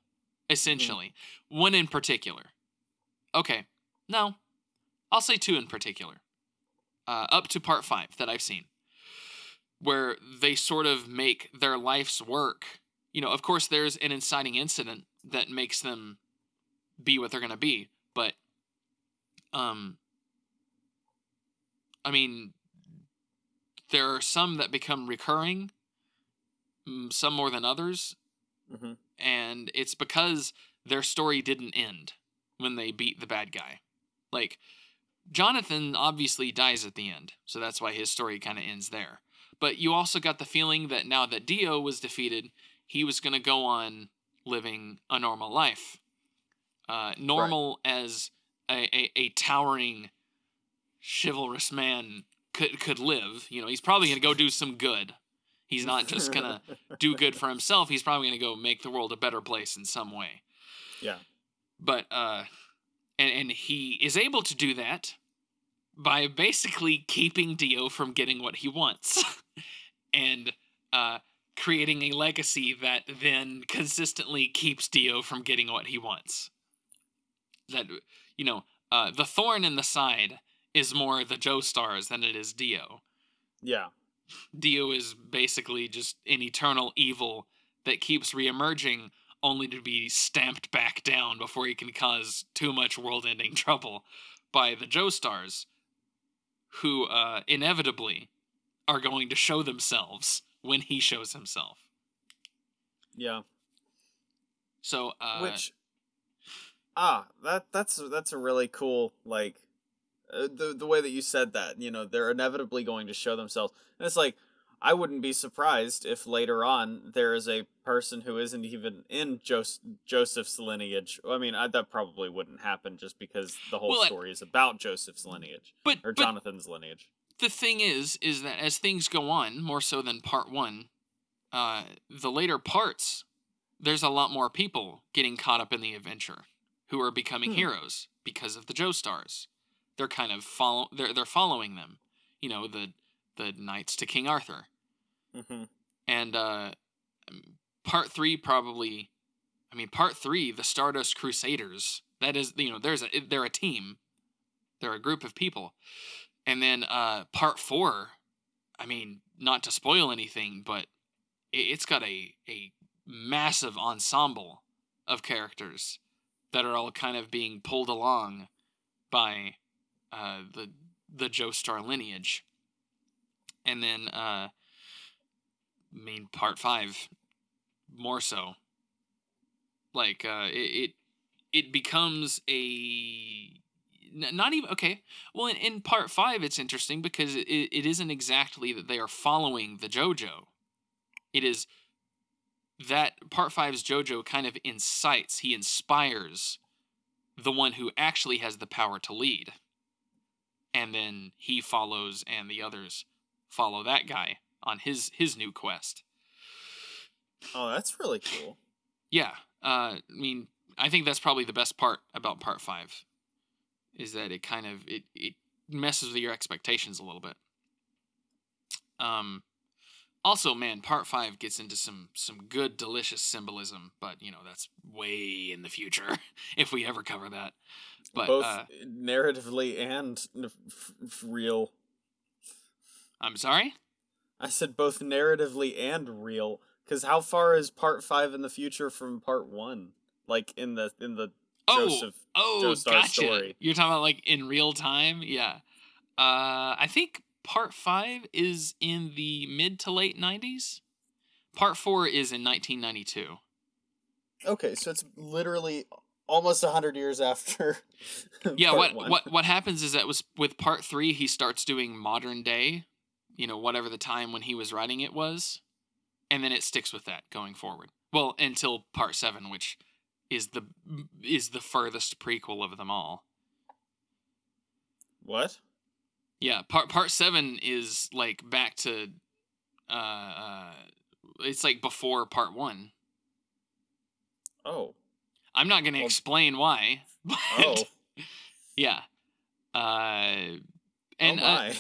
essentially one in particular okay no i'll say two in particular uh, up to part five that i've seen where they sort of make their life's work you know of course there's an inciting incident that makes them be what they're going to be but um i mean there are some that become recurring mm, some more than others hmm and it's because their story didn't end when they beat the bad guy. Like Jonathan obviously dies at the end, so that's why his story kind of ends there. But you also got the feeling that now that Dio was defeated, he was going to go on living a normal life. Uh, normal as a, a, a towering, chivalrous man could could live. You know, he's probably going to go do some good. He's not just going to do good for himself. He's probably going to go make the world a better place in some way. Yeah. But uh and and he is able to do that by basically keeping Dio from getting what he wants and uh creating a legacy that then consistently keeps Dio from getting what he wants. That you know, uh the thorn in the side is more the Joestars than it is Dio. Yeah. Dio is basically just an eternal evil that keeps reemerging only to be stamped back down before he can cause too much world ending trouble by the Joestars, who uh, inevitably are going to show themselves when he shows himself. Yeah. So, uh, Which ah, that that's that's a really cool like uh, the the way that you said that. You know, they're inevitably going to show themselves, and it's like I wouldn't be surprised if later on there is a person who isn't even in Jos- Joseph's lineage. I mean, I, that probably wouldn't happen just because the whole Well, I- story is about Joseph's lineage but, or but Jonathan's lineage. The thing is, is that as things go on, more so than part one, uh, the later parts, there's a lot more people getting caught up in the adventure who are becoming Hmm. heroes because of the Joestars. They're kind of follow. They're they're following them. You know the the knights to King Arthur, hmm and uh, part three probably. I mean, part three, the Stardust Crusaders. That is, you know, there's a they're a team. They're a group of people, and then uh, part four. I mean, not to spoil anything, but it, it's got a a massive ensemble of characters that are all kind of being pulled along by uh, the the Joestar lineage, and then uh, I mean, part five more so. Like uh, it, it it becomes a not even okay. Well, in, in part five, it's interesting because it, it isn't exactly that they are following the JoJo. It is that part five's JoJo kind of incites, he inspires the one who actually has the power to lead. And then he follows and the others follow that guy on his his new quest. Oh, that's really cool. Yeah. Uh, I mean, I think that's probably the best part about part five, is that it kind of it it messes with your expectations a little bit. Um, also, man, part five gets into some some good, delicious symbolism, but you know that's way in the future if we ever cover that. But Both uh, narratively and f- f- real. I'm sorry. I said both narratively and real. Because how far is part five in the future from part one? Like in the in the Oh, Joseph oh, Joestar gotcha. story. You're talking about like in real time, yeah. Uh, I think part five is in the mid to late '90s. Part four is in 1992. Okay, so it's literally almost a hundred years after. Yeah, what one. what what happens is that was with part three, he starts doing modern day, you know, whatever the time when he was writing it was, and then it sticks with that going forward. Well, until part seven, which is the is the furthest prequel of them all. What? Yeah, part part seven is like back to, uh, uh it's like before part one. Oh. I'm not gonna Well- explain why. But Oh. yeah. Uh, and oh uh,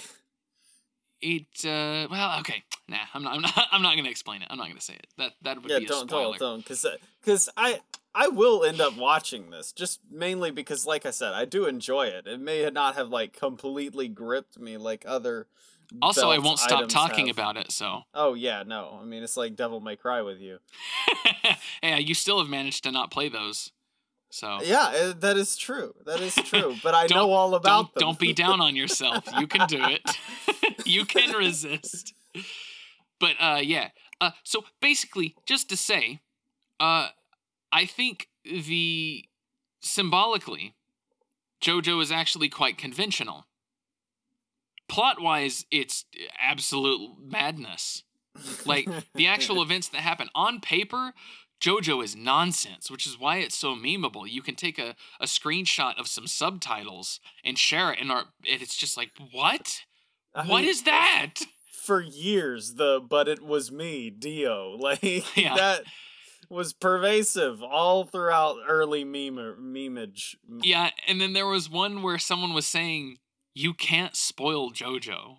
it uh, well, okay, nah, I'm not, I'm not, I'm not gonna explain it. I'm not gonna say it. That that would yeah, be a don't spoiler. don't don't because because I I will end up watching this just mainly because like I said I do enjoy it. It may not have like completely gripped me like other. Also, I won't stop talking have. about it. So, Oh yeah, no. I mean it's like Devil May Cry with you. yeah, you still have managed to not play those. So Yeah, eh, that is true. That is true. But I know all about don't them. don't be down on yourself. You can do it. you can resist. But uh yeah. Uh so basically just to say uh I think the symbolically JoJo is actually quite conventional. Plot-wise it's absolute madness. Like the actual events that happen on paper JoJo is nonsense, which is why it's so memeable. You can take a, a screenshot of some subtitles and share it, and, our, and it's just like, what? I what mean, is that? for years the but it was me dio like Yeah. that was pervasive all throughout early meme memeage Yeah, and then there was one where someone was saying, you can't spoil JoJo.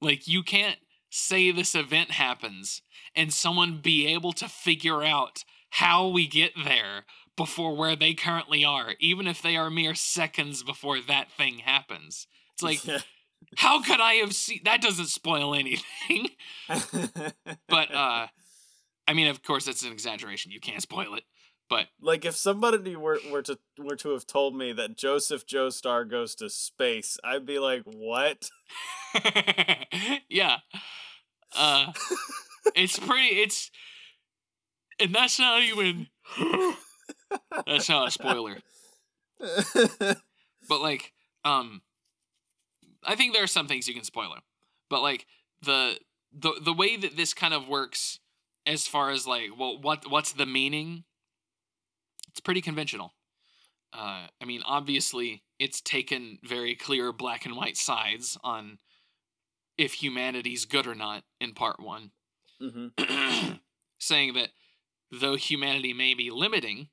Like, you can't say this event happens and someone be able to figure out how we get there before where they currently are, even if they are mere seconds before that thing happens. It's like, how could I have seen that doesn't spoil anything. but uh I mean of course that's an exaggeration. You can't spoil it. But like if somebody were, were to were to have told me that joseph joestar goes to space i'd be like what yeah. Uh it's pretty it's and that's not even that's not a spoiler. But like, um I think there are some things you can spoil, But like the the the way that this kind of works as far as like, well what what's the meaning? It's pretty conventional. Uh I mean obviously it's taken very clear black and white sides on if humanity's good or not in part 1 hmm saying that though humanity may be limiting,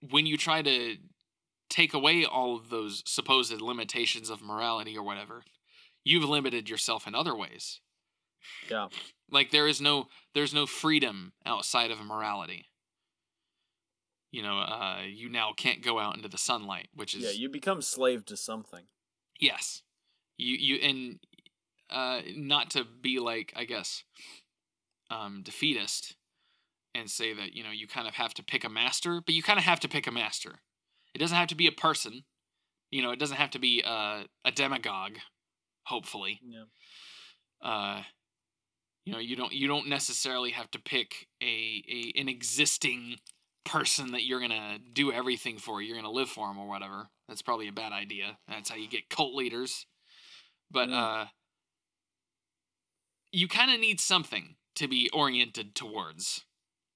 when you try to take away all of those supposed limitations of morality or whatever, you've limited yourself in other ways. Yeah Like there is no there's no freedom outside of morality. You know, uh, you now can't go out into the sunlight, which is yeah you become slave to something Yes. You you and uh not to be like, I guess, um defeatist and say that, you know, you kind of have to pick a master, but you kind of have to pick a master. It doesn't have to be a person. You know, it doesn't have to be uh, a demagogue, hopefully. yeah Uh you know, you don't you don't necessarily have to pick a, a an existing person that you're gonna do everything for. You're gonna live for them or whatever. That's probably a bad idea. That's how you get cult leaders. But Mm. uh, you kind of need something to be oriented towards,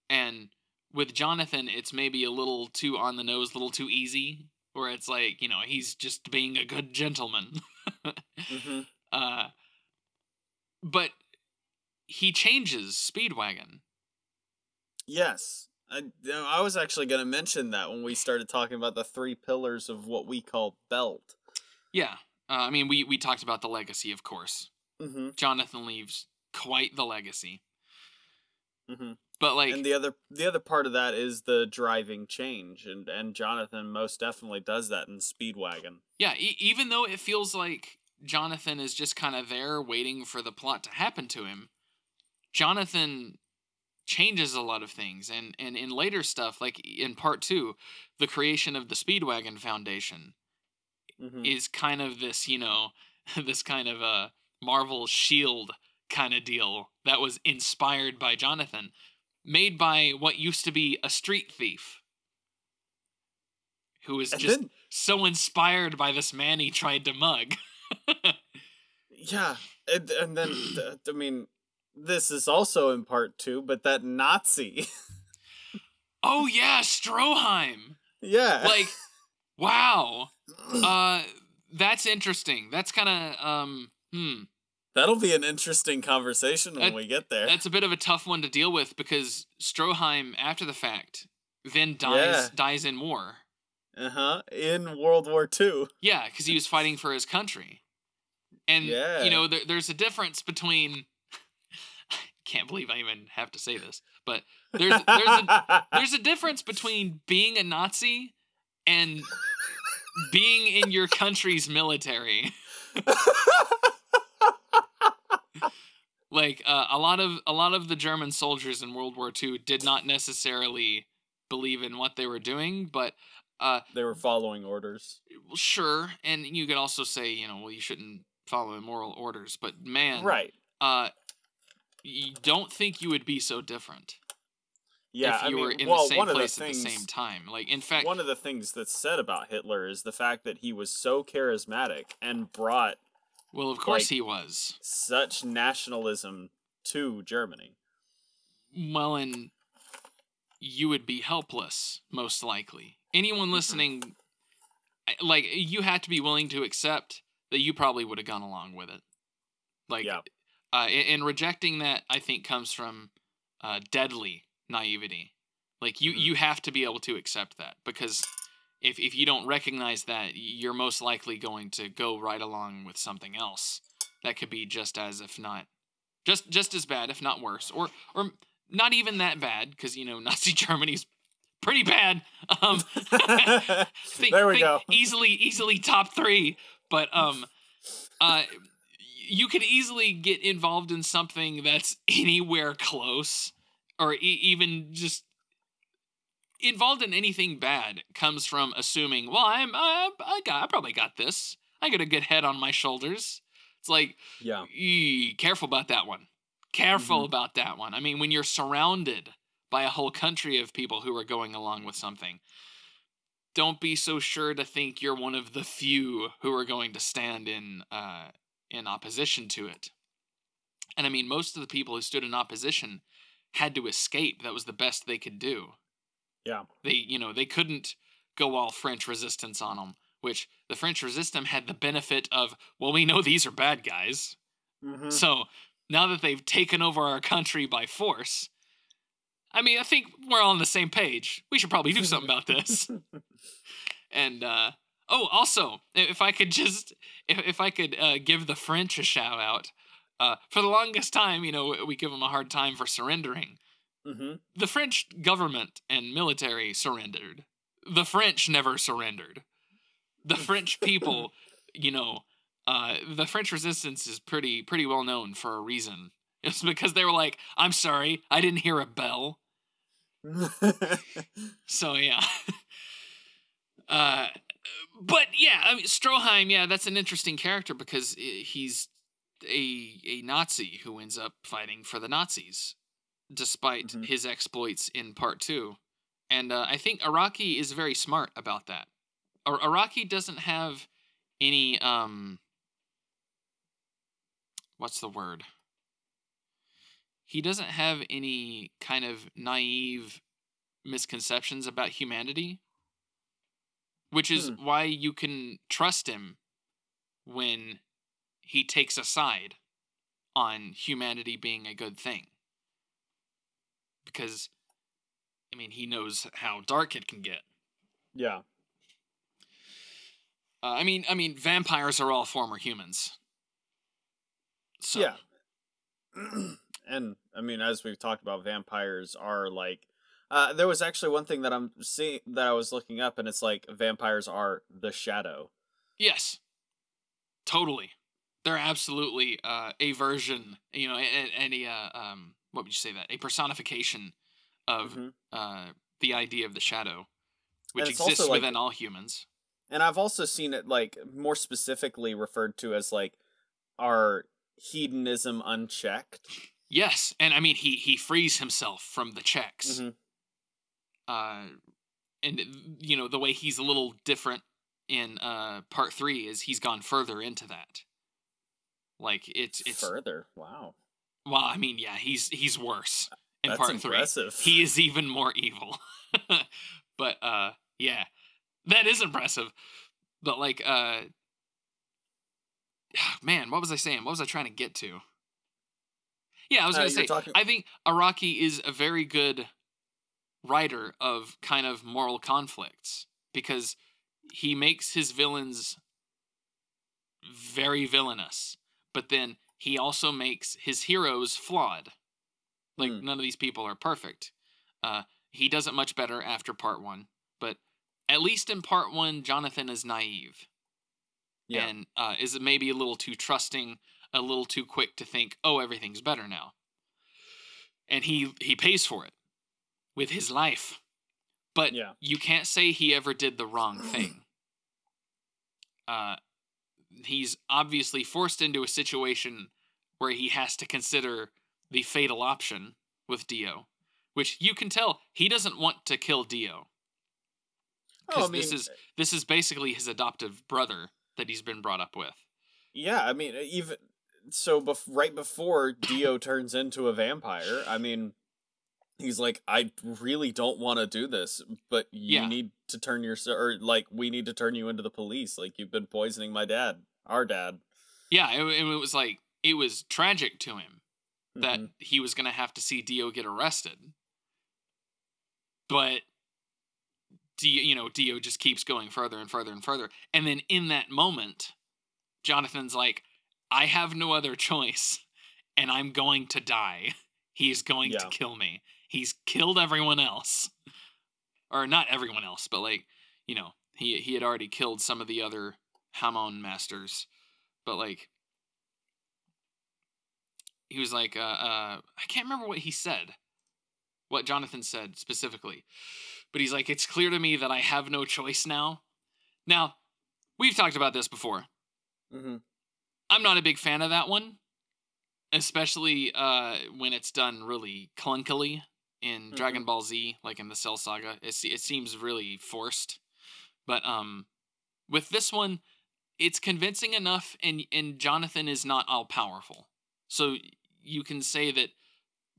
and with Jonathan, it's maybe a little too on the nose, a little too easy. Where it's like, you know, he's just being a good gentleman. hmm Uh, but he changes Speedwagon. yes. I, I was actually going to mention that when we started talking about the three pillars of what we call belt. Yeah, uh, I mean, we we talked about the legacy, of course. hmm Jonathan leaves quite the legacy, hmm but like, and the other the other part of that is the driving change and and jonathan most definitely does that in speedwagon. Yeah, e- even though it feels like Jonathan is just kind of there waiting for the plot to happen to him, Jonathan changes a lot of things, and and in later stuff, like in part two, the creation of the Speedwagon Foundation hmm is kind of this, you know, this kind of a Marvel Shield kind of deal that was inspired by Jonathan, made by what used to be a street thief who was and just then so inspired by this man he tried to mug. yeah and, and then th- i mean this is also in part two, but that Nazi. oh yeah, Stroheim. yeah. Like, wow. Uh, that's interesting. That's kind of um, hmm. That'll be an interesting conversation when That- we get there. That's a bit of a tough one to deal with because Stroheim, after the fact, then dies Yeah. dies in war. Uh huh. In World War Two. Yeah, because he was fighting for his country, and Yeah. you know, there, there's a difference between. Can't believe I even have to say this, but there's there's a there's a difference between being a Nazi and being in your country's military. like uh, a lot of a lot of the German soldiers in World War II did not necessarily believe in what they were doing, but uh, they were following orders. well, sure, and you could also say, you know, well, you shouldn't follow immoral orders, but man, Right. Uh, you don't think you would be so different Yeah. if I you mean, were in well, the same one place the at the same time. Like, in fact, one of the things that's said about Hitler is the fact that he was so charismatic and brought well, of course like- he was. such nationalism to Germany. Well, and you would be helpless, most likely. Anyone Mm-hmm. listening, like, you had to be willing to accept that you probably would have gone along with it. Like, Yeah. Uh, and, and rejecting that, I think, comes from uh, deadly naivety. Like, you, Mhm. you have to be able to accept that because if, if you don't recognize that, you're most likely going to go right along with something else that could be just as, if not, just just as bad, if not worse, or or not even that bad, because you know Nazi Germany's pretty bad. Um, think- there we go. Easily, easily top three, but um, uh, you could easily get involved in something that's anywhere close, or e- even just involved in anything bad comes from assuming, well, I'm I, I got I probably got this. I got a good head on my shoulders. It's like Yeah. Eee, careful about that one. Careful Mhm. about that one. I mean, when you're surrounded by a whole country of people who are going along with something, don't be so sure to think you're one of the few who are going to stand in uh, in opposition to it. And I mean, most of the people who stood in opposition had to escape. That was the best they could do. Yeah. They, you know, they couldn't go all French resistance on them. Which the French resistance had the benefit of, well, we know these are bad guys. hmm So now that they've taken over our country by force, I mean, I think we're all on the same page. We should probably do something about this. And uh, oh, also, if I could just, if, if I could uh, give the French a shout out, uh, for the longest time, you know, we give them a hard time for surrendering. hmm The French government and military surrendered. The French never surrendered. The French people, you know, uh, the French resistance is pretty pretty well known for a reason. It's because they were like, "I'm sorry, I didn't hear a bell." So yeah. uh, but yeah, I mean, Stroheim, yeah, that's an interesting character because he's a a Nazi who ends up fighting for the Nazis, despite Mhm. his exploits in part two. And uh, I think Araki is very smart about that. Ar- Araki doesn't have any um. What's the word? He doesn't have any kind of naive misconceptions about humanity, which is Hmm. why you can trust him when he takes a side on humanity being a good thing. Because, I mean, he knows how dark it can get. yeah. Uh, I mean, I mean, vampires are all former humans. So, Yeah. and I mean, as we've talked about, vampires are like. Uh, there was actually one thing that I'm seeing that I was looking up, and it's like vampires are the shadow. Yes. Totally. They're absolutely uh, a version, you know, a- a- any, uh, um, what would you say that? A personification of Mhm. uh, the idea of the shadow, which And it's also, exists like- within all humans. And I've also seen it like more specifically referred to as like our hedonism unchecked. Yes, and I mean he he frees himself from the checks. Mhm. Uh, and you know the way he's a little different in uh part three is he's gone further into that. Like it's it's Further, wow. Well, I mean, yeah, he's he's worse in That's part impressive. three. He is even more evil. but uh, yeah, that is impressive. But like, uh, man, what was I saying? What was I trying to get to? Yeah, I was Uh, gonna say. talking- I think Araki is a very good writer of kind of moral conflicts because he makes his villains very villainous, but then he also makes his heroes flawed. Like Hmm. none of these people are perfect. Uh, he does it much better after part one, but at least in part one, Jonathan is naive Yeah. and uh, is maybe a little too trusting, a little too quick to think, "Oh, everything's better now," and he he pays for it with his life. But Yeah. you can't say he ever did the wrong thing. Uh, he's obviously forced into a situation where he has to consider the fatal option with Dio, which you can tell he doesn't want to kill Dio. Oh, I mean, this is this is basically his adoptive brother that he's been brought up with. yeah. I mean, even so, bef- right before Dio turns into a vampire, I mean, he's like, I really don't want to do this, but you Yeah. need to turn your or like we need to turn you into the police. Like you've been poisoning my dad, our dad. Yeah, it, it was like it was tragic to him that Mhm. he was going to have to see Dio get arrested. But Dio, you know, Dio just keeps going further and further and further. And then in that moment, Jonathan's like, I have no other choice and I'm going to die. He's going to kill me. He's killed everyone else. Or not everyone else, but like, you know, he he had already killed some of the other Hamon masters. But like he was like, uh, uh, I can't remember what he said, what Jonathan said specifically, but he's like, it's clear to me that I have no choice now. Now, we've talked about this before. Mhm. I'm not a big fan of that one, especially uh, when it's done really clunkily in Dragon Ball Z, like in the Cell Saga. It it seems really forced, but um, with this one, it's convincing enough, and and Jonathan is not all powerful, so you can say that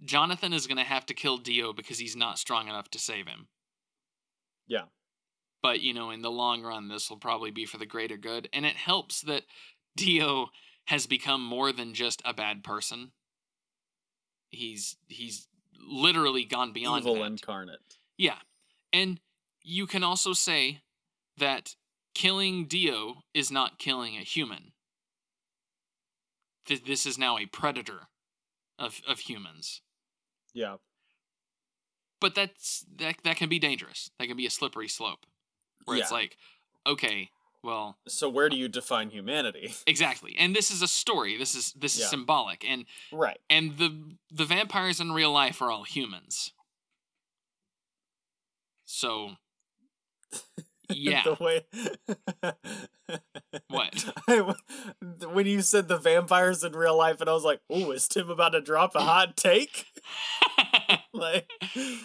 Jonathan is going to have to kill Dio because he's not strong enough to save him. Yeah. But you know, in the long run, this will probably be for the greater good, and it helps that Dio has become more than just a bad person. He's he's literally gone beyond Evil that. incarnate. Yeah. And you can also say that killing Dio is not killing a human. Th- this is now a predator of, of humans. Yeah. But that's that that can be dangerous. That can be a slippery slope. Where it's like, okay, well, So where do you define humanity? exactly. And this is a story. This is this is Yeah. symbolic. And right. and the the vampires in real life are all humans. So yeah. the way What? I- when you said the vampires in real life, and I was like, "Ooh, is Tim about to drop a hot take?" like,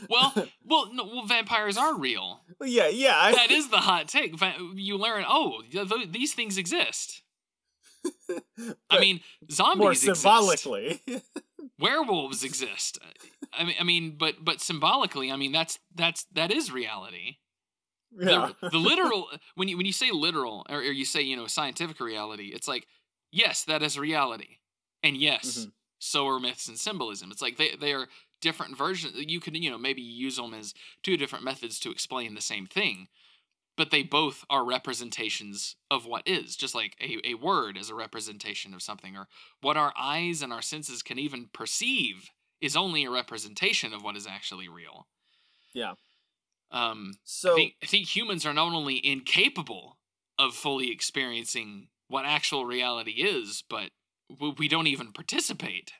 well, well, no, well, vampires are real. yeah, yeah, I, That is the hot take. You learn, oh, th- th- these things exist. I mean, zombies more exist. symbolically. Werewolves exist. I mean, I mean, but but symbolically, I mean, that's that's that is reality. Yeah, The, the literal when you when you say literal or, or you say you know scientific reality, it's like yes, that is reality, and yes, Mhm. so are myths and symbolism. It's like they they are different versions. You can you know maybe use them as two different methods to explain the same thing, but they both are representations of what is. Just like a, a word is a representation of something, or what our eyes and our senses can even perceive is only a representation of what is actually real. yeah. Um, So I think I think humans are not only incapable of fully experiencing what actual reality is, but we, don't even participate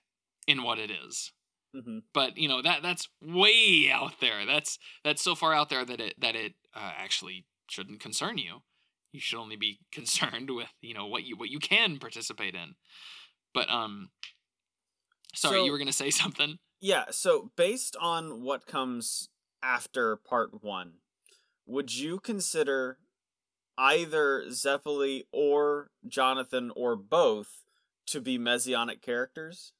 in what it is. mhm. But you know that that's way out there. That's that's so far out there that it that it uh, actually shouldn't concern you. You should only be concerned with you know what you what you can participate in. But um, sorry, So- you were gonna say something. yeah. So based on what comes after part one, would you consider either Zeppeli or Jonathan or both to be messianic characters?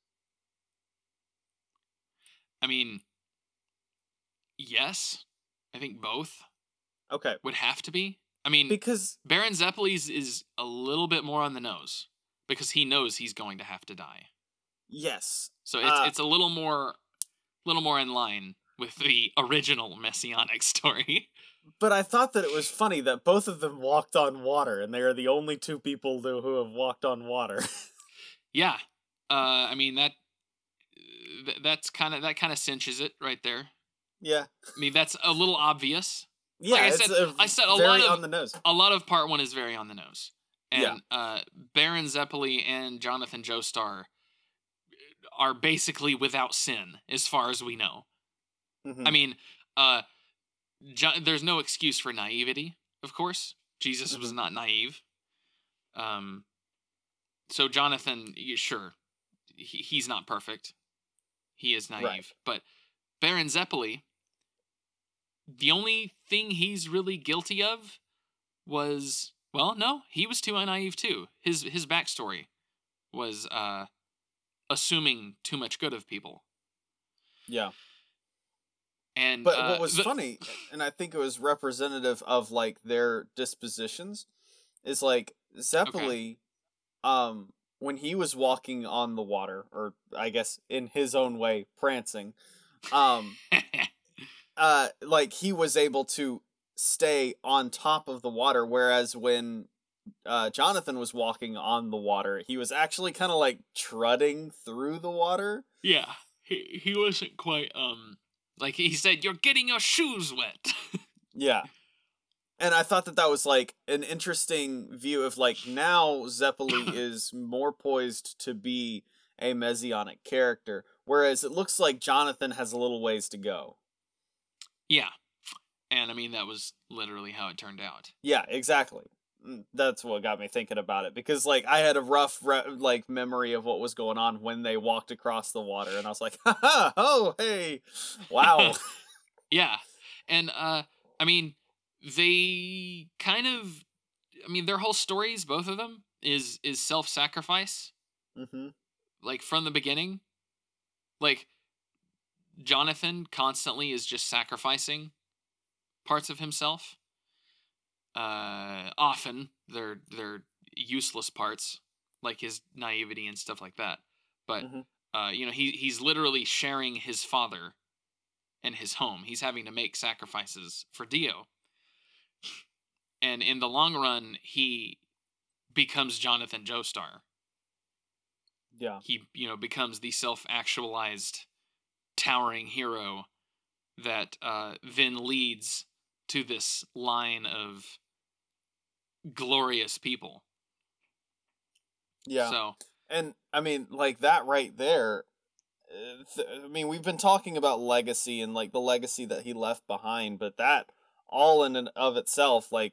I mean, yes, I think both Okay. would have to be. I mean, Because Baron Zeppeli's is a little bit more on the nose because he knows he's going to have to die. yes. So it's Uh, it's a little more, little more in line with the original messianic story. But I thought that it was funny that both of them walked on water, and they are the only two people who who have walked on water. yeah, uh, I mean that. th- That's kind of that kind of cinches it right there. yeah. I mean that's a little obvious. Yeah, I it's said- a I said a very lot of- on the nose. A lot of part one is very on the nose, and Yeah. uh, Baron Zeppeli and Jonathan Joestar are basically without sin as far as we know. Mhm. I mean, uh, jo- there's no excuse for naivety, of course. Jesus was Mhm. not naive. Um, so Jonathan, sure, he, he's not perfect. He is naive, Right. but Baron Zeppeli, the only thing he's really guilty of was well, no, he was too naive too. His his backstory was uh, assuming too much good of people, yeah. And But uh, what was the- funny, and I think it was representative of like their dispositions, is like Zeppeli, um, when he was walking on the water, or I guess in his own way, prancing, um, uh, like he was able to stay on top of the water, whereas when uh, Jonathan was walking on the water, he was actually kind of like trudging through the water. Yeah, he he wasn't quite um like he said you're getting your shoes wet. Yeah. And I thought that that was like an interesting view of like now Zeppeli is more poised to be a messianic character, whereas it looks like Jonathan has a little ways to go. yeah. And I mean that was literally how it turned out. Yeah, exactly. Mm, That's what got me thinking about it because like I had a rough re- like memory of what was going on when they walked across the water, and I was like, "Ha ha! Oh, hey, wow!" Yeah. And uh I mean they kind of I mean their whole stories both of them is is self-sacrifice hmm like from the beginning. Like Jonathan constantly is just sacrificing parts of himself. Uh often they're they're useless parts, like his naivety and stuff like that. But Mhm. uh you know, he he's literally sharing his father and his home. He's having to make sacrifices for Dio. And in the long run, he becomes Jonathan Joestar Yeah, he you know becomes the self-actualized towering hero that uh, then leads to this line of glorious people yeah. so And I mean, like that right there. th- I mean, we've been talking about legacy and like the legacy that he left behind, but that all in and of itself, like,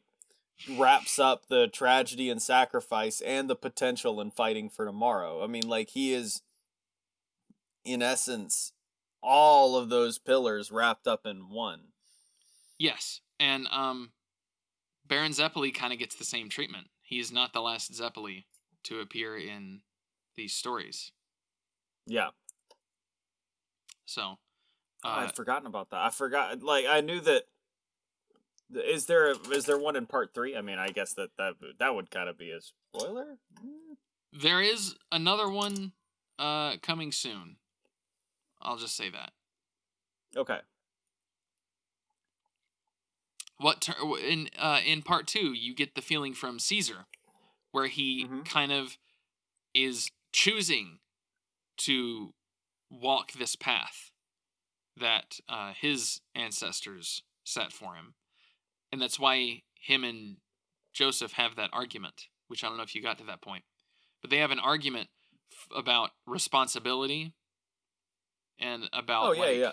wraps up the tragedy and sacrifice and the potential in fighting for tomorrow. I mean, like, he is, in essence, all of those pillars wrapped up in one. yes and um baron zeppeli kind of gets the same treatment he is not the last zeppeli to appear in these stories Yeah. so Oh, uh, I'd forgotten about that. I forgot. Like, I knew that. Is there a, is there one in part three? I mean, I guess that that that would kind of be a spoiler. There is another one uh coming soon i'll just say that Okay. What ter- in uh, in part two you get the feeling from Caesar, where he Mhm. kind of is choosing to walk this path that uh, his ancestors set for him, and that's why him and Joseph have that argument. Which I don't know if you got to that point, but they have an argument f- about responsibility and about Oh yeah, like, yeah.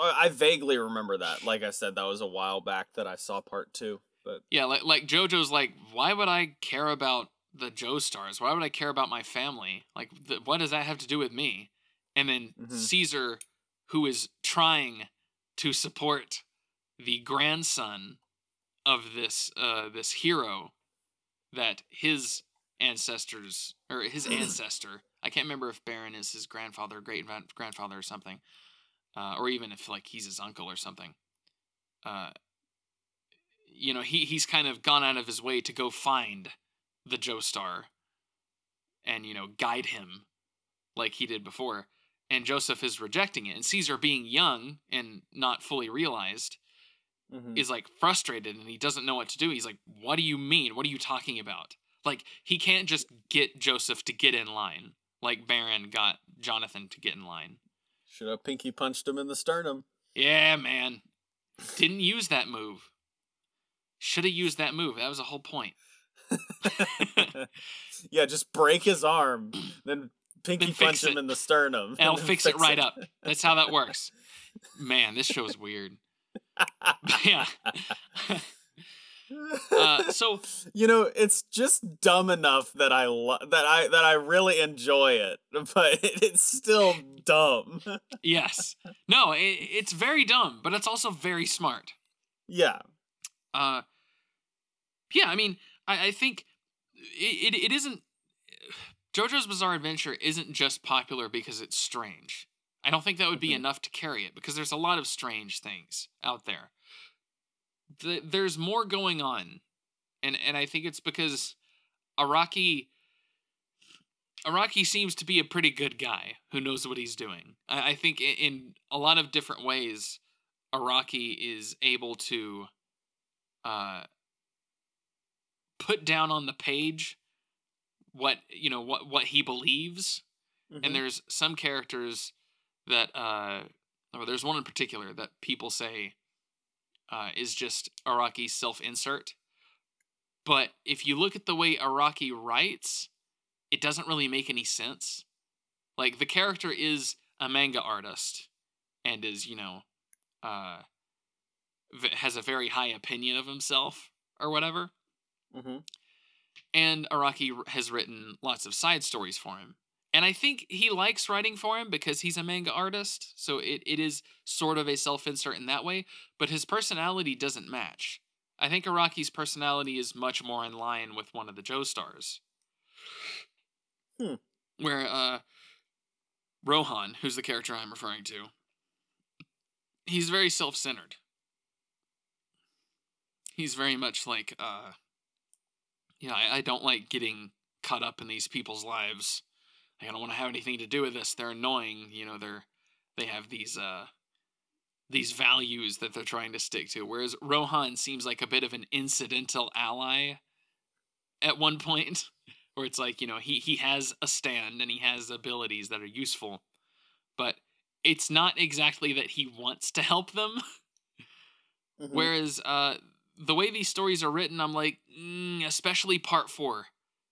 I vaguely remember that. Like I said, that was a while back that I saw part two. But Yeah, like like JoJo's like, why would I care about the Joestars? Why would I care about my family? Like, th- what does that have to do with me? And then Mhm. Caesar, who is trying to support the grandson of this uh this hero that his ancestors or his ancestor, I can't remember if Baron is his grandfather, great grandfather, or something. Uh, or even if like he's his uncle or something. Uh, you know, he he's kind of gone out of his way to go find the Joestar, and you know guide him like he did before. And Joseph is rejecting it, and Caesar, being young and not fully realized, Mhm. is like frustrated and he doesn't know what to do. He's like, "What do you mean? What are you talking about?" Like he can't just get Joseph to get in line, like Baron got Jonathan to get in line. Should have pinky punched him in the sternum. Yeah, man. Didn't use that move. Should have used that move. That was the whole point. yeah, just break his arm, then pinky Then punch him it. in the sternum. And I'll then fix it right up. That's how that works. Man, this show's weird. yeah. Uh, so you know, it's just dumb enough that I lo- that I that I really enjoy it, but it's still dumb. yes, no, it, it's very dumb, but it's also very smart. yeah. Uh, yeah, I mean, I, I think it, it, it isn't. JoJo's Bizarre Adventure isn't just popular because it's strange. I don't think that would be Mhm. enough to carry it because there's a lot of strange things out there. The, there's more going on, and and I think it's because Araki. Araki seems to be a pretty good guy who knows what he's doing. I, I think in, in a lot of different ways, Araki is able to uh, put down on the page what you know what what he believes Mhm. and there's some characters that uh or there's one in particular that people say uh, is just Araki's self-insert but if you look at the way Araki writes it doesn't really make any sense like the character is a manga artist and is you know uh v- has a very high opinion of himself or whatever Mhm. and Araki has written lots of side stories for him. And I think he likes writing for him because he's a manga artist, so it, it is sort of a self insert in that way, but his personality doesn't match. I think Araki's personality is much more in line with one of the Joestars. Hmm. Where uh, Rohan, who's the character I'm referring to, he's very self centered. He's very much like, uh, yeah, I, I don't like getting caught up in these people's lives. I don't want to have anything to do with this. They're annoying. You know, they're they have these uh these values that they're trying to stick to. Whereas Rohan seems like a bit of an incidental ally at one point, where it's like, you know, he he has a stand and he has abilities that are useful, but it's not exactly that he wants to help them. Mhm. Whereas uh, the way these stories are written, I'm like, mm, especially part four,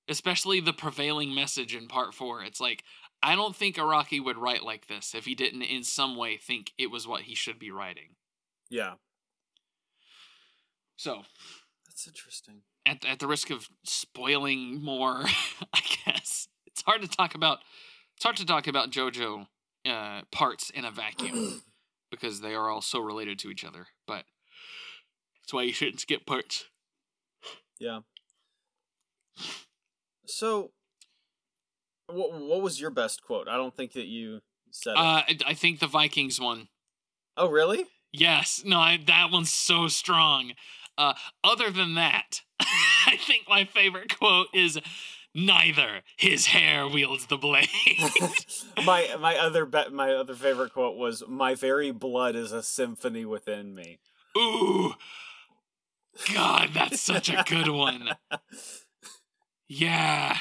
especially the prevailing message in part four. It's like, I don't think Araki would write like this if he didn't in some way think it was what he should be writing. yeah. So, That's interesting. at, at the risk of spoiling more, I guess, it's hard to talk about. It's hard to talk about JoJo uh, parts in a vacuum because they are all so related to each other. But that's why you shouldn't skip parts. Yeah. So, what what was your best quote? I don't think that you said it. Uh, I, I think the Vikings one. oh, really? Yes, no, I, that one's so strong. Uh, other than that, I think my favorite quote is, "Neither his hair wields the blade." my my other be- my other favorite quote was, "My very blood is a symphony within me." Ooh, God, that's such a good one. Yeah,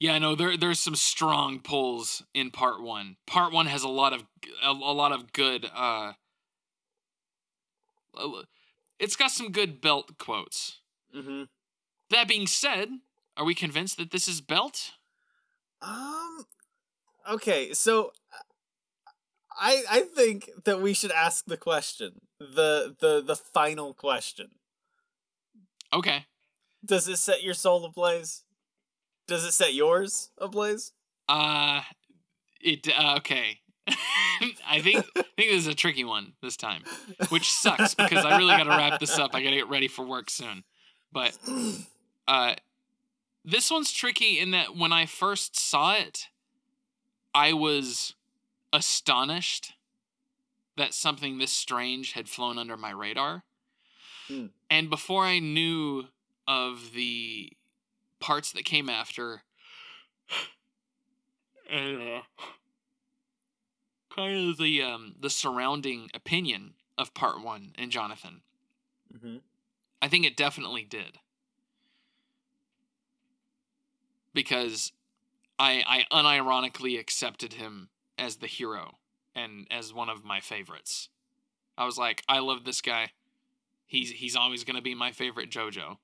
yeah. No, there there's some strong pulls in part one. Part one has a lot of a, a lot of good. uh It's got some good belt quotes. hmm That being said, are we convinced that this is belt? Um. Okay, so I I think that we should ask the question the the the final question. Okay. Does it set your soul ablaze? Does it set yours ablaze? Uh it uh, okay. I think I think this is a tricky one this time, which sucks because I really got to wrap this up. I got to get ready for work soon. But uh this one's tricky in that when I first saw it, I was astonished that something this strange had flown under my radar. Hmm. And before I knew of the parts that came after, and uh, kind of the um, the surrounding opinion of part one and Jonathan, Mm-hmm. I think it definitely did. Because I I unironically accepted him as the hero and as one of my favorites. I was like, I love this guy. He's he's always gonna be my favorite JoJo.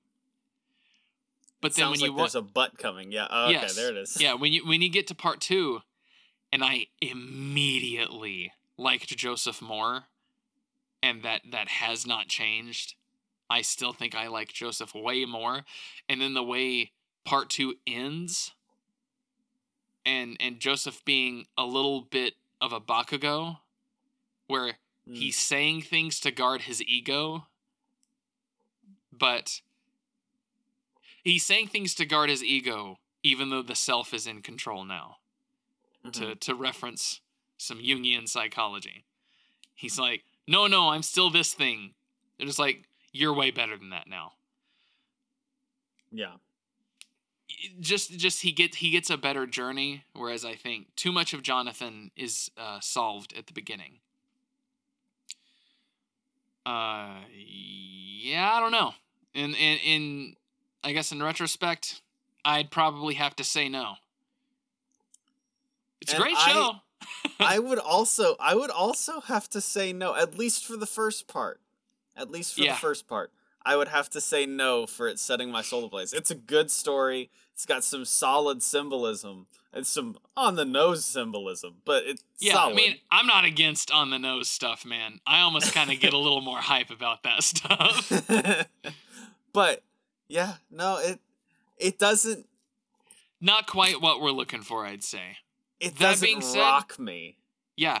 But then Sounds when like you wa- there's a butt coming. Yeah. Oh, okay, Yes. there it is. yeah, when you when you get to part two, and I immediately liked Joseph more, and that that has not changed. I still think I like Joseph way more, and then the way part two ends, and and Joseph being a little bit of a Bakugo, where Mm. he's saying things to guard his ego, but he's saying things to guard his ego, even though the self is in control now. Mhm. To to reference some Jungian psychology, he's like, "No, no, I'm still this thing." They're just like, "You're way better than that now." Yeah. Just just he gets he gets a better journey, whereas I think too much of Jonathan is uh, solved at the beginning. Uh, yeah, I don't know. In in in, I guess in retrospect, I'd probably have to say no. It's a great I- show. I would also I would also have to say no, at least for the first part. At least for Yeah. the first part. I would have to say no for it setting my soul ablaze. It's a good story. It's got some solid symbolism and some on the nose symbolism, but it's Yeah, solid. I mean, I'm not against on the nose stuff, man. I almost kind of get a little more hype about that stuff. but yeah, no, it it doesn't Not quite what we're looking for, I'd say. it That doesn't being said- rock me. Yeah.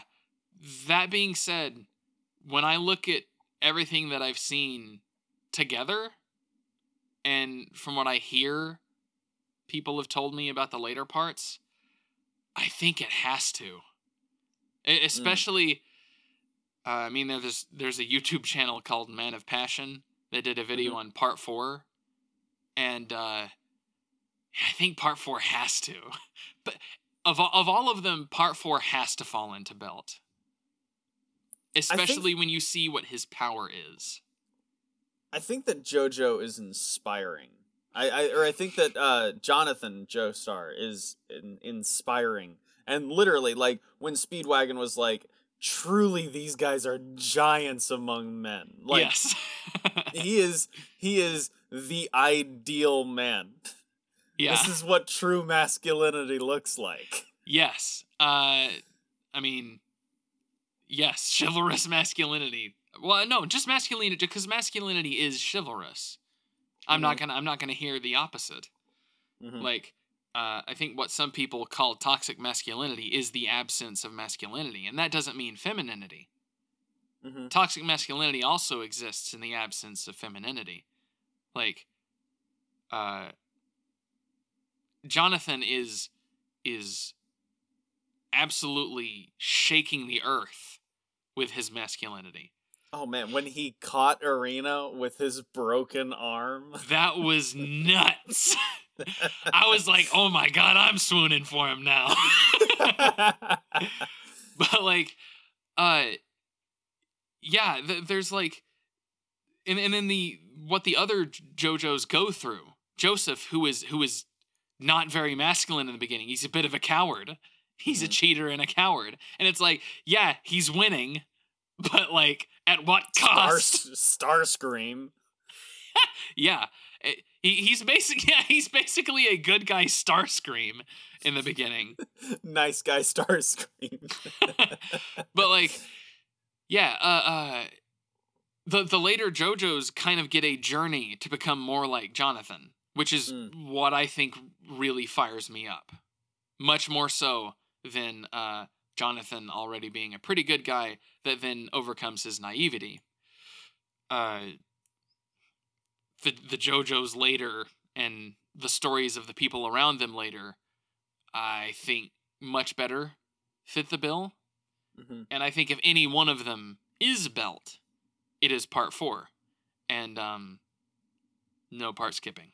That being said, when I look at everything that I've seen together, and from what I hear, people have told me about the later parts, I think it has to. E- Especially, uh, I mean, there's there's a YouTube channel called Man of Passion that did a video on part four, and uh, I think part four has to. But of all, of all of them, part four has to fall into belt. Especially when you see what his power is. I think that JoJo is inspiring. I, I or I think that uh, Jonathan Joestar is in, inspiring, and literally, like when Speedwagon was like, "Truly, these guys are giants among men." Like yes. he is, he is the ideal man. yeah. This is what true masculinity looks like. Yes. Uh I mean yes, chivalrous masculinity. Well, no, just masculinity because masculinity is chivalrous. I'm not going to I'm not going to hear the opposite. Mhm. Like uh, I think what some people call toxic masculinity is the absence of masculinity, and that doesn't mean femininity. Mhm. Toxic masculinity also exists in the absence of femininity. Like, uh, Jonathan is is absolutely shaking the earth with his masculinity. Oh man, when he caught Erina with his broken arm. That was nuts. I was like, "Oh my god, I'm swooning for him now." but like uh yeah th- there's like and and then the what the other jojos go through joseph who is who is not very masculine in the beginning he's a bit of a coward he's a Mhm. cheater and a coward and it's like yeah he's winning but like at what cost Starscream. yeah he, he's basically yeah he's basically a good guy starscream in the beginning nice guy Starscream. but like yeah uh uh the the later jojos kind of get a journey to become more like jonathan which is Mm. what i think really fires me up much more so than uh jonathan already being a pretty good guy that then overcomes his naivety uh the the jojos later and the stories of the people around them later i think much better fit the bill Mhm. And I think if any one of them is belt, it is part four, and um, no part skipping.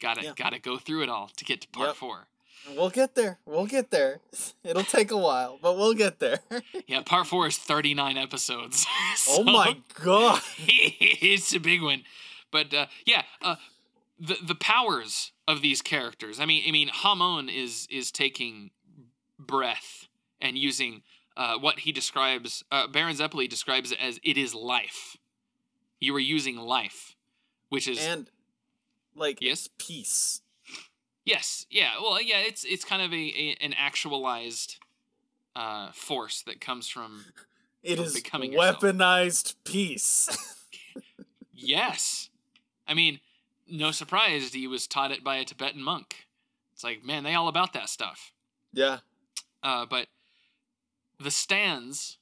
Got to Yeah. got to go through it all to get to part Yep. four. We'll get there. We'll get there. It'll take a while, but we'll get there. Yeah, part four is thirty nine episodes. oh my god. it's a big one. But uh, yeah, uh, the the powers of these characters. I mean, I mean, Hamon is is taking breath and using uh, what he describes. Uh, Baron Zeppeli describes it as it is life. You are using life, which is And like Yes? peace. yes, yeah. Well, yeah. It's it's kind of a, a an actualized uh, force that comes from It Of is becoming yourself. weaponized peace. Yes. I mean, no surprise he was taught it by a Tibetan monk. It's like, man, they all about that stuff. yeah. Uh, but the stands,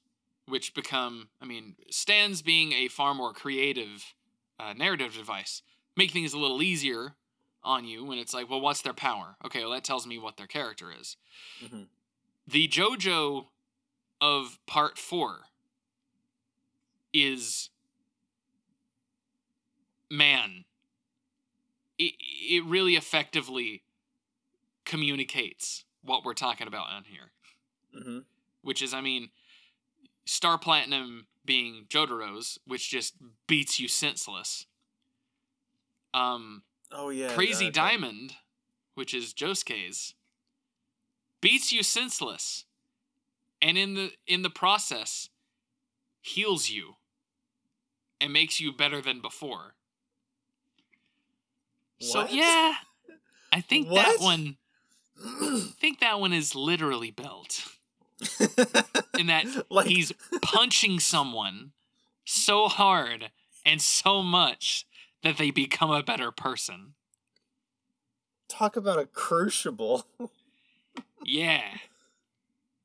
which become, I mean, stands being a far more creative uh, narrative device, make things a little easier on you when it's like, well, what's their power? Okay, well, that tells me what their character is. Mhm. The JoJo of part four is man it, it really effectively communicates what we're talking about on here. Hmm which is i mean star platinum being jotaro's which just beats you senseless. Um Oh yeah. crazy uh, diamond which is josuke's beats you senseless. And in the in the process heals you and makes you better than before so What? yeah i think that one I think that one is literally belt in that like he's punching someone so hard and so much that they become a better person. talk about a crucible. Yeah.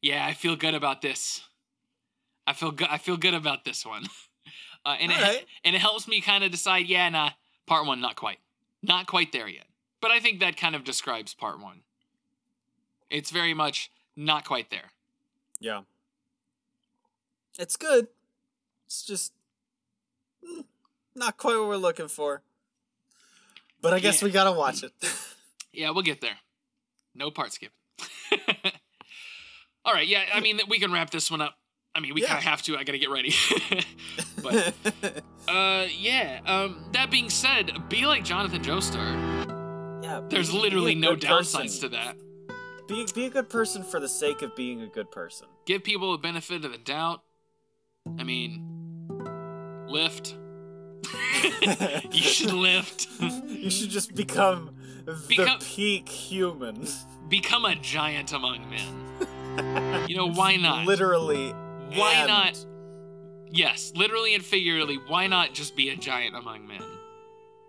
Yeah, I feel good about this. I feel good I feel good about this one. Uh, and it Alright. and it helps me kind of decide, yeah, nah, part 1 not quite. Not quite there yet. But I think that kind of describes part 1. It's very much not quite there. Yeah. It's good. It's just mm, not quite what we're looking for. But I guess Yeah. we gotta watch it. Yeah, we'll get there. No part skip. All right, yeah, I mean we can wrap this one up. I mean we Yeah. kind of have to. I gotta get ready. but uh, yeah. Um, that being said, be like Jonathan Joestar. yeah, There's be- literally no downsides person. to that. Be be a good person for the sake of being a good person. Give people the benefit of the doubt. I mean, lift. you should lift. you should just become, Become- the peak human. Become a giant among men. You know why not? Literally. Why and- not? Yes, literally and figuratively. Why not just be a giant among men?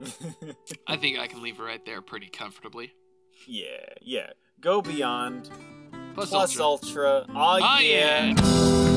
I think I can leave her right there pretty comfortably. yeah, yeah. Go beyond. Plus, Plus ultra. ultra. Oh, Oh, yeah. yeah.